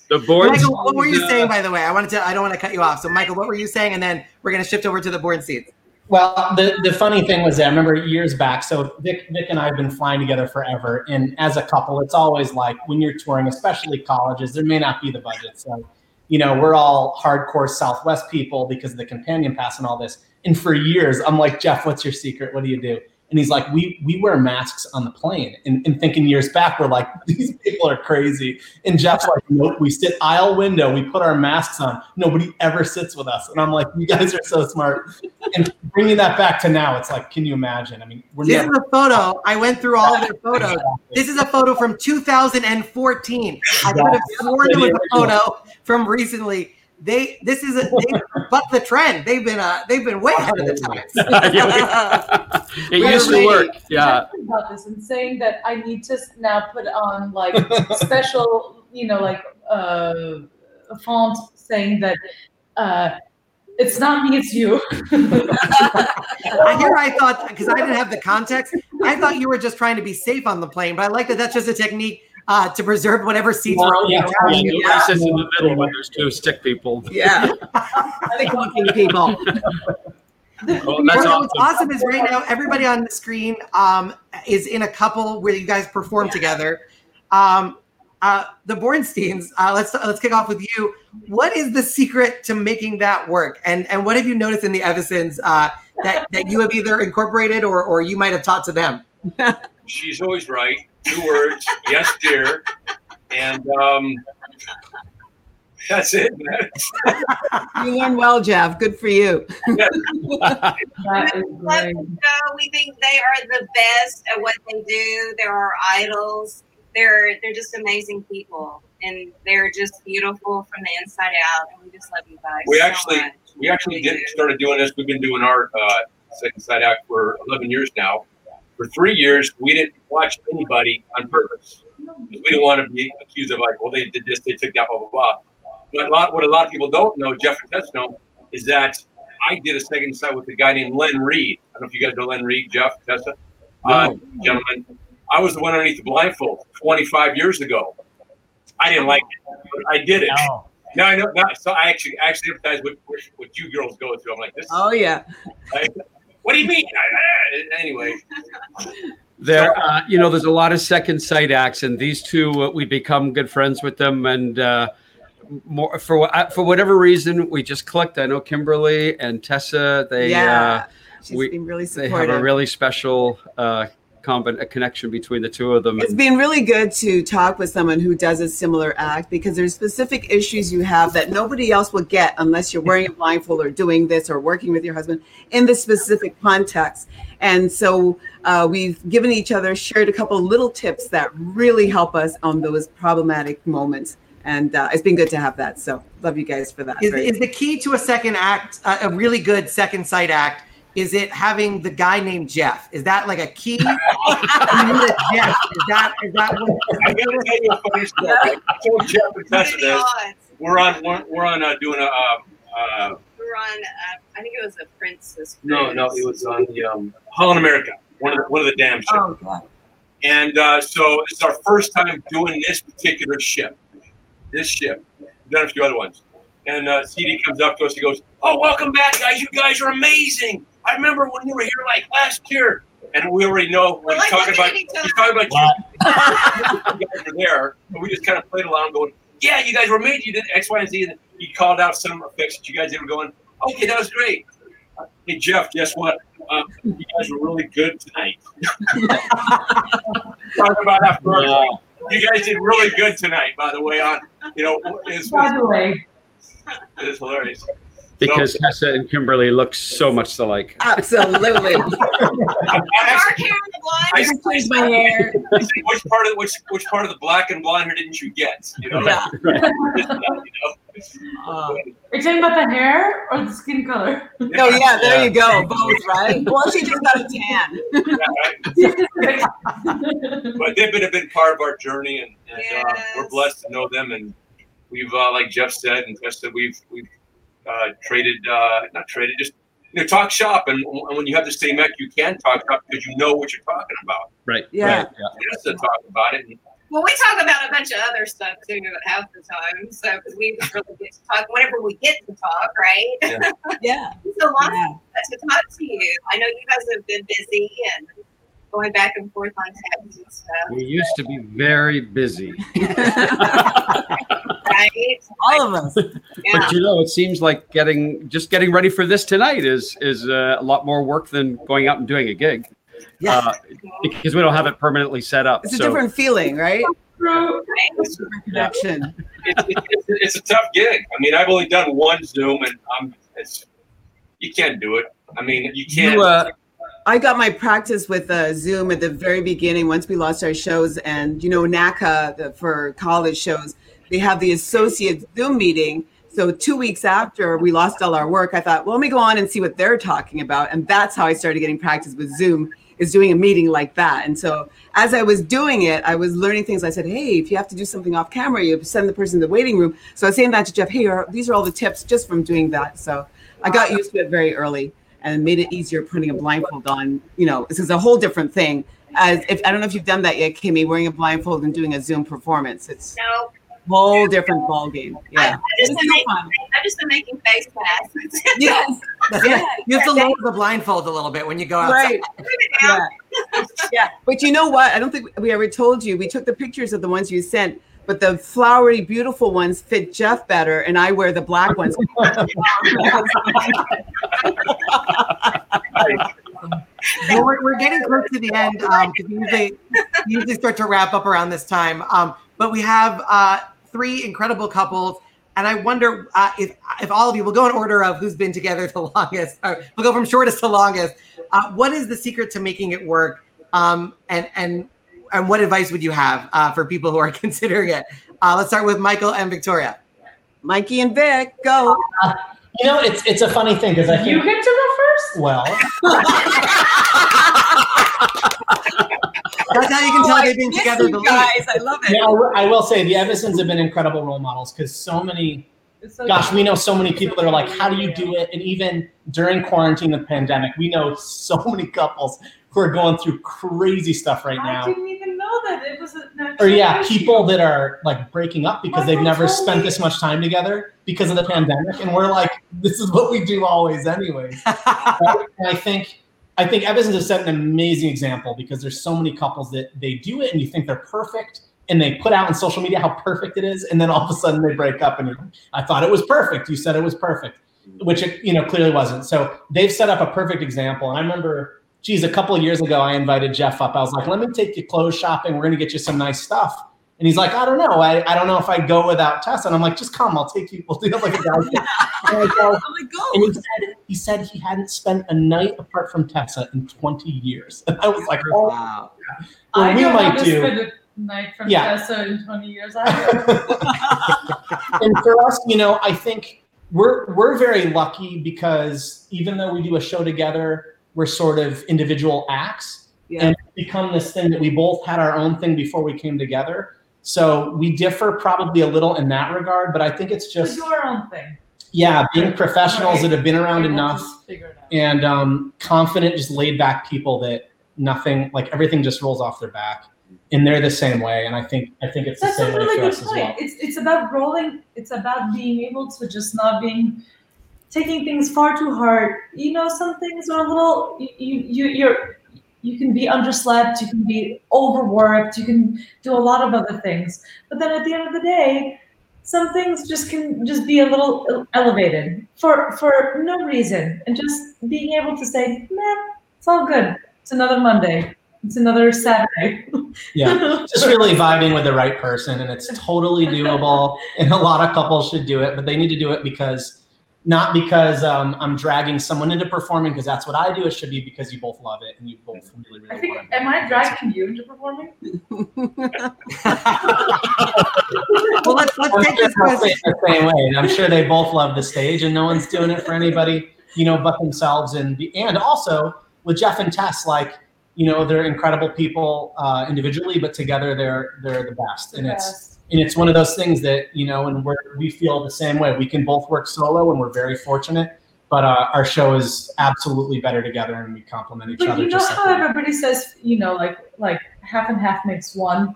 The board. Michael, what were you saying, by the way? I wanted to. I don't want to cut you off. So, Michael, what were you saying? And then we're going to shift over to the board seats. Well, the, the funny thing was, that I remember years back. So Vic, Vic and I have been flying together forever, and as a couple, it's always like when you're touring, especially colleges, there may not be the budget. So, you know, we're all hardcore Southwest people because of the companion pass and all this. And for years, I'm like, Jeff, what's your secret? What do you do? And he's like, we we wear masks on the plane. And, and thinking years back, we're like, these people are crazy. And Jeff's like, nope, we sit aisle window, we put our masks on. Nobody ever sits with us. And I'm like, you guys are so smart. And bringing that back to now, it's like, can you imagine? I mean, we're This never is a photo. I went through all of their photos. This is a photo from 2014. I could have sworn it was a photo from recently. They this is a they buck the trend. They've been uh they've been way ahead of the times. it used to work. Yeah. talking about this and saying that I need to now put on like special, you know, like uh, a font saying that uh, it's not me, it's you. I hear I thought because I didn't have the context, I thought you were just trying to be safe on the plane, but I like that that's just a technique uh, to preserve whatever seats Well, were open yeah, around yeah, you. Nobody sits in the middle when there's two stick people. Yeah. The cooking people. Well, that's Well, What's awesome. awesome is right now everybody on the screen um, is in a couple where you guys perform together. Um, uh, the Bornsteins. Uh, let's let's kick off with you. What is the secret to making that work? And and what have you noticed in the Evasons uh, that that you have either incorporated or or you might have taught to them? She's always right. Two words. Yes, dear. and um, that's it. You learn well, Jeff. Good for you. That is Love great. We think they are the best at what they do. They're our idols. They're they're just amazing people, and they're just beautiful from the inside out. And we just love you guys. We so actually- much. We actually really did do. started doing this. We've been doing our uh, second sight act for 11 years now. For three years, we didn't watch anybody on purpose. We didn't want to be accused of like, well, they did this, they took that, blah blah blah. But a lot, what a lot of people don't know, Jeff and Tess know, is that I did a second sight with a guy named Len Reed. I don't know if you guys know Len Reed, Jeff, Tessa, uh, gentlemen. I was the one underneath the blindfold 25 years ago. I didn't like it, but I did it. No. Now I know. Now, so I actually actually empathize with what, what you girls go through. I'm like, this. Oh yeah. Like, what do you mean? Anyway, There, uh, you know, there's a lot of second sight acts, and these two, uh, we become good friends with them, and uh, more for uh, for whatever reason, we just clicked. I know Kimberly and Tessa. They yeah. She's we- been really uh, they have a really special a connection between the two of them. It's been really good to talk with someone who does a similar act because there's specific issues you have that nobody else will get unless you're wearing a blindfold or doing this or working with your husband in this specific context. And so uh, we've given each other, shared a couple of little tips that really help us on those problematic moments. And uh, it's been good to have that. So love you guys for that. Is, is the key to a second act, uh, a really good second sight act, is it having the guy named Jeff? Is that like a key? you need a Jeff. Is that is that what? I gotta tell you a funny story. I told Jeff and Tessa this. odds? We're on. We're, we're on uh, doing a. Um, uh, We were on. Uh, I think it was a Princess. no, no, Cruise. it was on the um, Holland America. One of the one of the damn ships. oh, God. And uh, so it's our first time doing this particular ship. This ship. We've done a few other ones. And uh, CD comes up to us. He goes, "Oh, welcome back, guys! You guys are amazing. I remember when you were here like last year." And we already know We're what like talking about. at each talking about you. you guys were there, and we just kind of played along, going, "Yeah, you guys were amazing. You did X, Y, and Z." And he called out some effects that you guys did. We're going, "Okay, that was great." Hey Jeff, guess what? Uh, you guys were really good tonight. Talk about that first. You guys did really good tonight, by the way. On you know, it's, By the way, it's hilarious. Because Tessa and Kimberly look so much alike. Absolutely. I, Dark hair and the I. Just changed my hair. Which part of which which part of the black and blonde hair didn't you get? You know, Yeah. Just you know? Uh, are you talking about the hair or the skin color? no, yeah, there you go. Both, right? Well, she just got a tan. Yeah, right. but they've been a big part of our journey, and, and uh, we're blessed to know them. And we've, uh, like Jeff said and Tess said, we've we've uh, traded, uh, not traded, just you know, talk shop. And, and when you have the same act, you can talk shop because you know what you're talking about. Right. Yeah. Right. Yeah. Just to talk about it. And, Well, we talk about a bunch of other stuff too half the time. So we really get to talk whenever we get to talk, right? Yeah. so long Yeah. to talk to you. I know you guys have been busy and going back and forth on tabs and stuff, We used to be very busy, right? All of us. Yeah. but you know, it seems like getting just getting ready for this tonight is is uh, a lot more work than going out and doing a gig. Yeah. Uh, because we don't have it permanently set up. It's a different feeling, right? True. it's, connection. it's, it's, it's a tough gig. I mean, I've only done one Zoom, and I'm it's you can't do it. I mean, you can't. you, uh, I got my practice with uh, Zoom at the very beginning once we lost our shows. And, you know, NACA the, for college shows, they have the associate Zoom meeting. So, two weeks after we lost all our work, I thought, well, let me go on and see what they're talking about. And that's how I started getting practice with Zoom, is doing a meeting like that. And so, as I was doing it, I was learning things. I said, hey, if you have to do something off camera, you send the person in the waiting room. So, I was saying that to Jeff, hey, are, these are all the tips just from doing that. So, I got used to it very early and made it easier putting a blindfold on. You know, this is a whole different thing. As if I don't know if you've done that yet, Kimmy, wearing a blindfold and doing a Zoom performance. It's No, whole different ball game. Yeah. I've just It's been making. I've just been making face masks. Yes. Yeah. You have to lower the blindfold a little bit when you go outside. Right. Put it down. Yeah. yeah. But you know what? I don't think we ever told you. We took the pictures of the ones you sent, but the flowery, beautiful ones fit Jeff better, and I wear the black ones. Well, we're, we're getting close to the end. Um, 'cause we usually, we usually start to wrap up around this time. Um, but we have uh, three incredible couples. And I wonder uh, if if all of you will go in order of who's been together the longest. Or we'll go from shortest to longest. Uh, what is the secret to making it work? Um, and and and what advice would you have uh, for people who are considering it? Uh, let's start with Michael and Victoria. Mikey and Vic, go. You know, it's it's a funny thing because I think You get to go first. well, That's how you can tell Oh, they've been together you the guys. longest. I love it. yeah, I will- say the Evasons have been incredible role models because so many so gosh, good. we know so many people that are like, how do you do it? And even during quarantine and pandemic, we know so many couples who are going through crazy stuff right now. I didn't even know that it was an actual Or yeah, issue. people that are like breaking up because they've never spent me- this much time together because of the pandemic. And we're like, this is what we do always anyways. I think I think Evasons has set an amazing example because there's so many couples that they do it and you think they're perfect and they put out on social media how perfect it is, and then all of a sudden they break up and I thought it was perfect. You said it was perfect, which it you know clearly wasn't. So they've set up a perfect example. And I remember, geez, a couple of years ago, I invited Jeff up. I was like, let me take you clothes shopping. We're gonna get you some nice stuff. And he's like, I don't know. I, I don't know if I go without Tessa. And I'm like, just come. I'll take you. We'll do it like a guy. And I go, Oh my God. and he said, he said he hadn't spent a night apart from Tessa in 20 years. And I was like, oh, wow. well, I we don't might have to do. spend a night from Yeah. Tessa in 20 years. I and for us, you know, I think we're we're very lucky because even though we do a show together, we're sort of individual acts Yeah. and it's become this thing that we both had our own thing before we came together. So we differ probably a little in that regard, but I think it's Just your own thing. yeah, being professionals that have been around enough figure it out. and um, confident, just laid back people that nothing like everything just rolls off their back, and they're the same way. And I think I think it's the That's a same way for us as well. It's it's about rolling. It's about being able to just not being taking things far too hard. You know, some things are a little. You you- you're you can be underslept. You can be overworked. You can do a lot of other things. But then at the end of the day, some things just can just be a little elevated for for no reason, and just being able to say, "Man, it's all good. It's another Monday. It's another Saturday." Yeah, just really vibing with the right person, and it's totally doable. And a lot of couples should do it, but they need to do it because not because um, I'm dragging someone into performing, because that's what I do. It should be because you both love it and you both really, really I think, want to. am I dragging you into performing? well, let's let's I'm take sure this they'll question. the same way. And I'm sure they both love the stage, and no one's doing it for anybody, you know, but themselves. And the, and also with Jeff and Tess, like you know, they're incredible people uh, individually, but together they're they're the best. And it's Yes. And it's one of those things that you know, and we're we feel the same way. We can both work solo, and we're very fortunate. But uh, our show is absolutely better together, and we complement each But other. you know how like we- everybody says, you know, like like half and half makes one.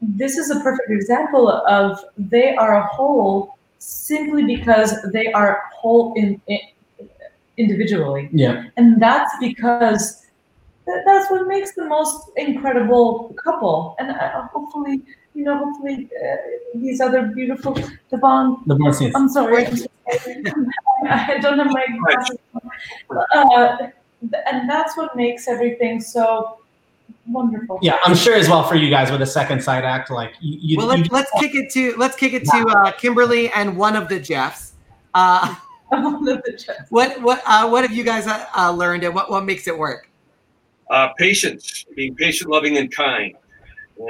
This is a perfect example of they are a whole simply because they are whole in, in individually, yeah, and that's because that's what makes the most incredible couple. And uh, hopefully, you know, hopefully uh, these other beautiful Devon the more. I'm sorry. I don't have my glasses. Uh, and that's what makes everything so wonderful. Yeah, I'm sure as well for you guys with a second sight act, like you. you Well, let's let's kick it to let's kick it to uh, Kimberly and one of the Jeffs. Uh, what what uh, what have you guys uh, uh, learned, and what what makes it work? Uh, patience, being patient, loving, and kind.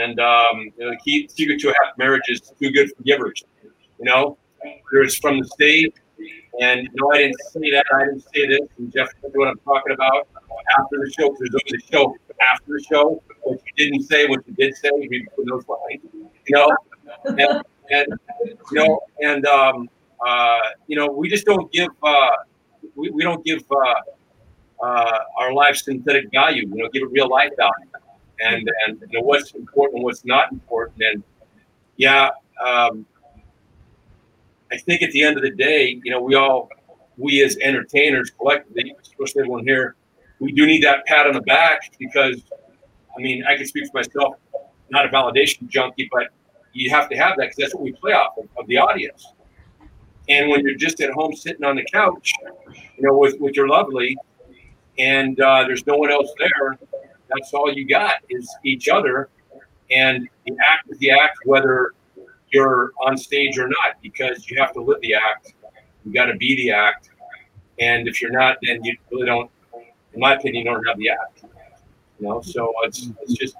And um, you know, the key secret to a happy marriage is two good forgivers. You know, whether it's from the state, and no, I didn't say that, I didn't say this, and Jeff knows what I'm talking about. After the show, because there's always a show after the show, what you didn't say, what you did say, we put those lines. You know, and, and you know, and um, uh, you know, we just don't give, uh, we, we don't give. Uh, uh, our life synthetic value. You know, give it real life value, and and what's important what's not important. And yeah, um, I think at the end of the day, you know, we all, we as entertainers collectively, especially everyone here, we do need that pat on the back because, I mean, I can speak for myself, not a validation junkie, but you have to have that because that's what we play off of, of the audience. And when you're just at home sitting on the couch, you know, with, with your lovely, and uh, there's no one else there, that's all you got is each other. and the act is the act, whether you're on stage or not, because you have to live the act. You got to be the act, and if you're not, then you really don't, in my opinion, you don't have the act. You know, so it's it's just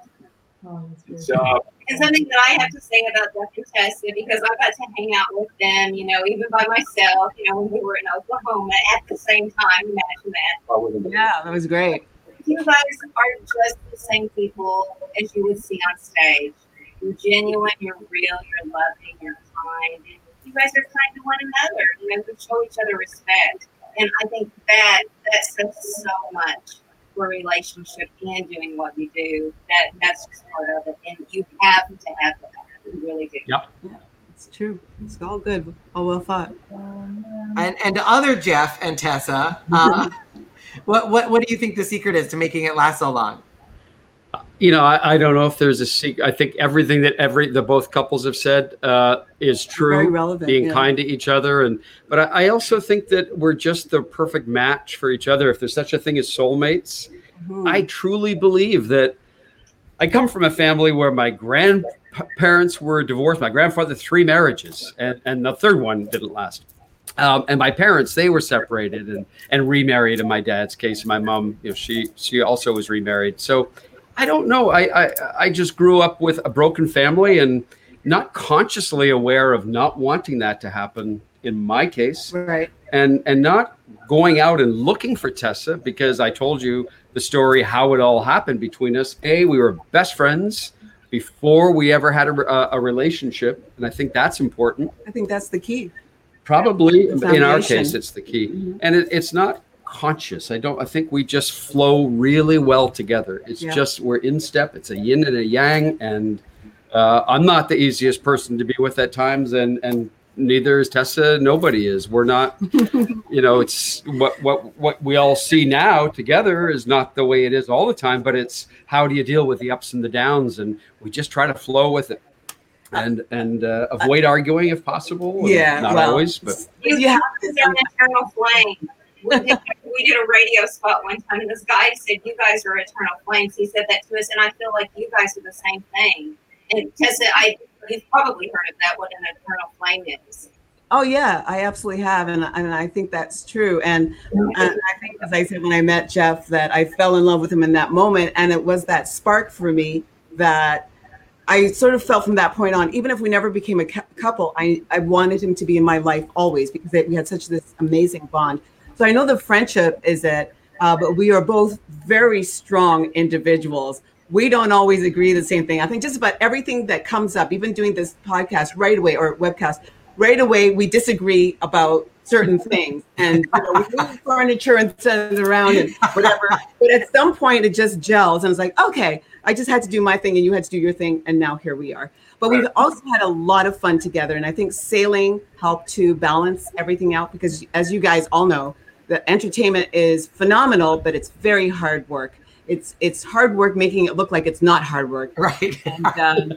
it's uh And something that I have to say about Jeff and Tessa, because I got to hang out with them, you know, even by myself, you know, when we were in Oklahoma at the same time. Imagine that. Yeah, that was great. You guys are just the same people as you would see on stage. You're genuine, you're real, you're loving, you're kind. You guys are kind to one another. You know, we show each other respect. And I think that that says so much for a relationship and doing what you do. That that's just part of it. And you have to have that. You really do. Yep. It's true. It's all good. All well thought. And and to other Jeff and Tessa, uh, what what what do you think the secret is to making it last so long? You know, I, I don't know if there's a secret. I think everything that every the both couples have said uh, is true. Very relevant, Being yeah. kind to each other, and but I, I also think that we're just the perfect match for each other. If there's such a thing as soulmates, Mm-hmm. I truly believe that. I come from a family where my grandparents were divorced. My grandfather three marriages, and and the third one didn't last. Um, and my parents, they were separated and, and remarried. In my dad's case, my mom, you know, she she also was remarried. So I don't know. I, I I just grew up with a broken family and not consciously aware of not wanting that to happen in my case, Right. and and not going out and looking for Tessa because I told you the story how it all happened between us. A, we were best friends before we ever had a, a, a relationship, and I think that's important. I think that's the key. Probably in our case, it's the key, and it, it's not conscious. I don't. I think we just flow really well together. It's Yeah. just we're in step. It's a yin and a yang, and uh, I'm not the easiest person to be with at times, and and neither is Tessa. Nobody is. We're not. you know, it's what what what we all see now together is not the way it is all the time. But it's how do you deal with the ups and the downs, and we just try to flow with it. And and uh, avoid arguing if possible. Yeah, not well, always, but You, You have you have an eternal flame. We did, we did a radio spot one time, and this guy said, "You guys are eternal flames." He said that to us, and I feel like you guys are the same thing. And Tessa, I you've probably heard of that. What an eternal flame is. Oh yeah, I absolutely have, and and I think that's true. And, and I think, as I said when I met Jeff, that I fell in love with him in that moment, and it was that spark for me that I sort of felt from that point on. Even if we never became a couple, I I wanted him to be in my life always because we had such this amazing bond. So I know the friendship is it, uh, but we are both very strong individuals. We don't always agree the same thing. I think just about everything that comes up, even doing this podcast right away or webcast, right away we disagree about certain things and you know, we move furniture and send it around and whatever. But at some point it just gels and it's like, okay, I just had to do my thing and you had to do your thing and now here we are. But we've also had a lot of fun together and I think sailing helped to balance everything out because as you guys all know, the entertainment is phenomenal, but it's very hard work. It's it's hard work making it look like it's not hard work. Right. And, um,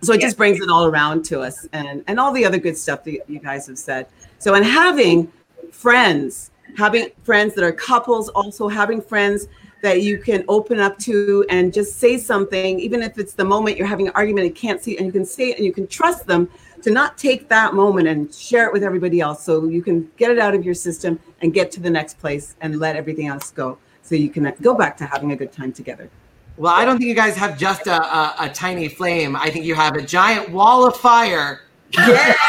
so it just brings it all around to us and and all the other good stuff that you guys have said. So and having friends, having friends that are couples, also having friends that you can open up to and just say something, even if it's the moment you're having an argument and can't see, and you can say it and you can trust them to not take that moment and share it with everybody else, so you can get it out of your system and get to the next place and let everything else go, so you can go back to having a good time together. Well, I don't think you guys have just a, a, a tiny flame. I think you have a giant wall of fire. Yeah.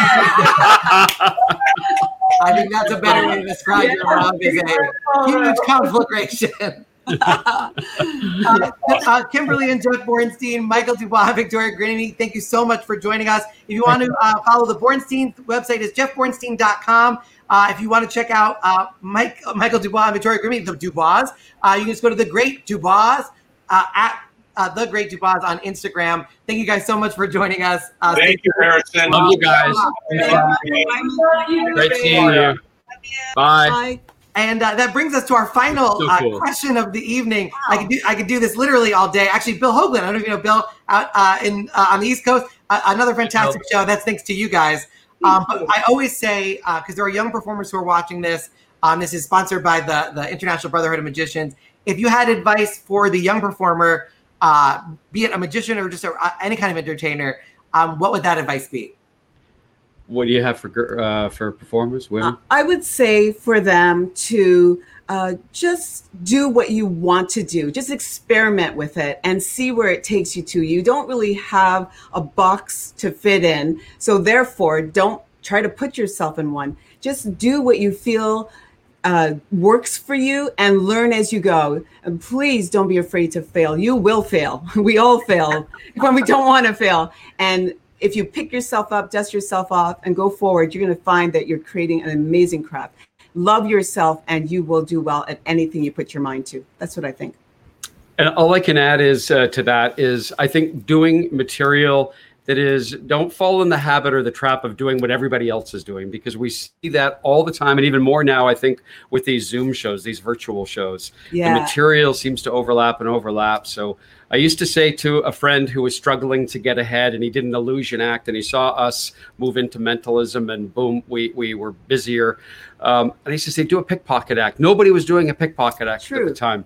I think that's a better way to describe your love is a huge conflagration. Uh, uh, Kimberly and Jeff Bornstein, Michael Dubois, Victoria Grinny, thank you so much for joining us. If you want to uh, follow the Bornstein website, is jeffbornstein.com. Uh, if you want to check out uh, Mike, Michael Dubois and Victoria Grimmy, the Dubois, uh, you can just go to the Great Dubois uh, at uh, the Great Dubois on Instagram. Thank you guys so much for joining us. Uh, Thank you, Harrison. Love you guys. Bye. Great seeing you. Bye. Bye. And uh, that brings us to our final So uh, question of the evening. I could do I could do this literally all day. Actually, Bill Hoagland. I don't know if you know Bill out uh, in uh, on the East Coast. Uh, another fantastic show. That's thanks to you guys. Um, but I always say because there are young performers who are watching this. Um, this is sponsored by the the International Brotherhood of Magicians. If you had advice for the young performer uh, be it a magician or just a, uh, any kind of entertainer, um, what would that advice be? What do you have for uh, for performers, women? I would say for them to uh, just do what you want to do. Just experiment with it and see where it takes you to. You don't really have a box to fit in. So, therefore, don't try to put yourself in one. Just do what you feel uh, works for you and learn as you go. And please don't be afraid to fail. You will fail. We all fail when we don't want to fail. And if you pick yourself up, dust yourself off, and go forward, you're going to find that you're creating an amazing craft. Love yourself, and you will do well at anything you put your mind to. That's what I think. And all I can add is uh, to that is I think doing material that is don't fall in the habit or the trap of doing what everybody else is doing because we see that all the time and even more now I think with these Zoom shows, these virtual shows. Yeah. The material seems to overlap and overlap. So I used to say to a friend who was struggling to get ahead and he did an illusion act and he saw us move into mentalism and boom, we we were busier. Um, and I used to say, do a pickpocket act. Nobody was doing a pickpocket act True. at the time.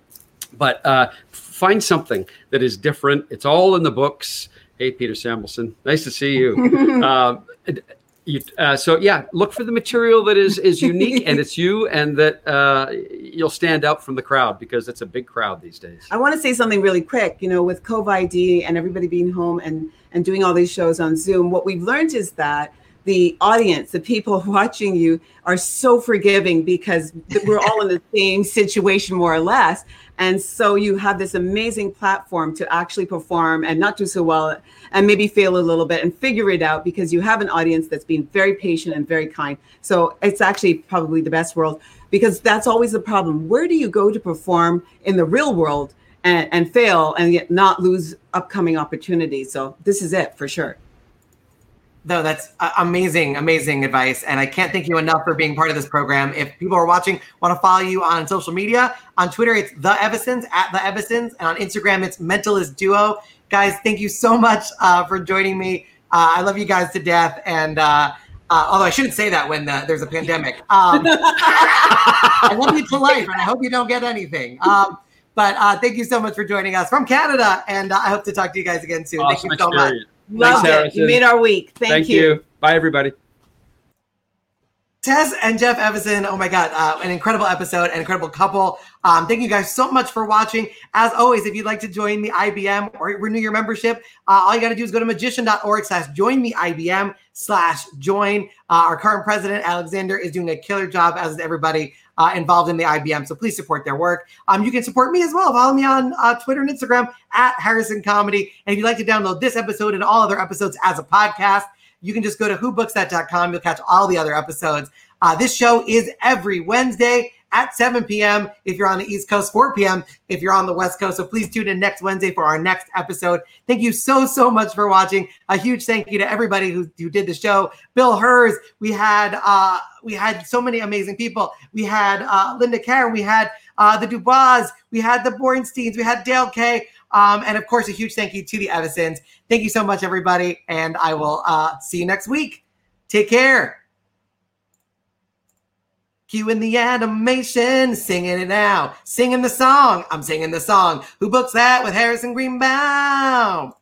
But uh, find something that is different. It's all in the books. Hey, Peter Samelson, nice to see you. um, you uh, so yeah, look for the material that is is unique and it's you, and that uh, you'll stand out from the crowd because it's a big crowd these days. I want to say something really quick. You know, with COVID and everybody being home and and doing all these shows on Zoom, what we've learned is that the audience, the people watching you, are so forgiving because we're all in the same situation, more or less. And so you have this amazing platform to actually perform and not do so well and maybe fail a little bit and figure it out because you have an audience that's being very patient and very kind. So it's actually probably the best world because that's always the problem. Where do you go to perform in the real world and, and fail and yet not lose upcoming opportunities? So this is it for sure. No, that's uh, amazing, amazing advice. And I can't thank you enough for being part of this program. If people are watching, want to follow you on social media, on Twitter, it's the Evasons at the Evasons, and on Instagram, it's Mentalist Duo. Guys, thank you so much uh, for joining me. Uh, I love you guys to death. And uh, uh, although I shouldn't say that when uh, there's a pandemic, um, I love you to life, and I hope you don't get anything. Um, but uh, thank you so much for joining us from Canada, and uh, I hope to talk to you guys again soon. Awesome thank you so much. Experience. Love Thanks, it. Harrison. You made our week. Thank, Thank you. you. Bye, everybody. Tess and Jeff Evason, oh my God, uh, an incredible episode, an incredible couple. Um, thank you guys so much for watching. As always, if you'd like to join the IBM or renew your membership, uh, all you got to do is go to magician.org slash join the IBM slash join. Uh, our current president, Alexander, is doing a killer job, as is everybody uh, involved in the IBM. So please support their work. Um, you can support me as well. Follow me on uh, Twitter and Instagram at Harrison Comedy. And if you'd like to download this episode and all other episodes as a podcast, you can just go to whobooksthat.com. You'll catch all the other episodes. Uh, this show is every Wednesday at 7 p.m. if you're on the East Coast, 4 p.m. if you're on the West Coast. So please tune in next Wednesday for our next episode. Thank you so, so much for watching. A huge thank you to everybody who, who did the show. Bill Herz, we had uh, we had so many amazing people. We had uh, Linda Karen, we had uh, the Dubois, we had the Bornsteins, we had Dale K. Um, and of course, a huge thank you to the Evasons. Thank you so much, everybody. And I will uh, see you next week. Take care. Cue in the animation, singing it now, singing the song. I'm singing the song. Who books that with Harrison Greenbaum?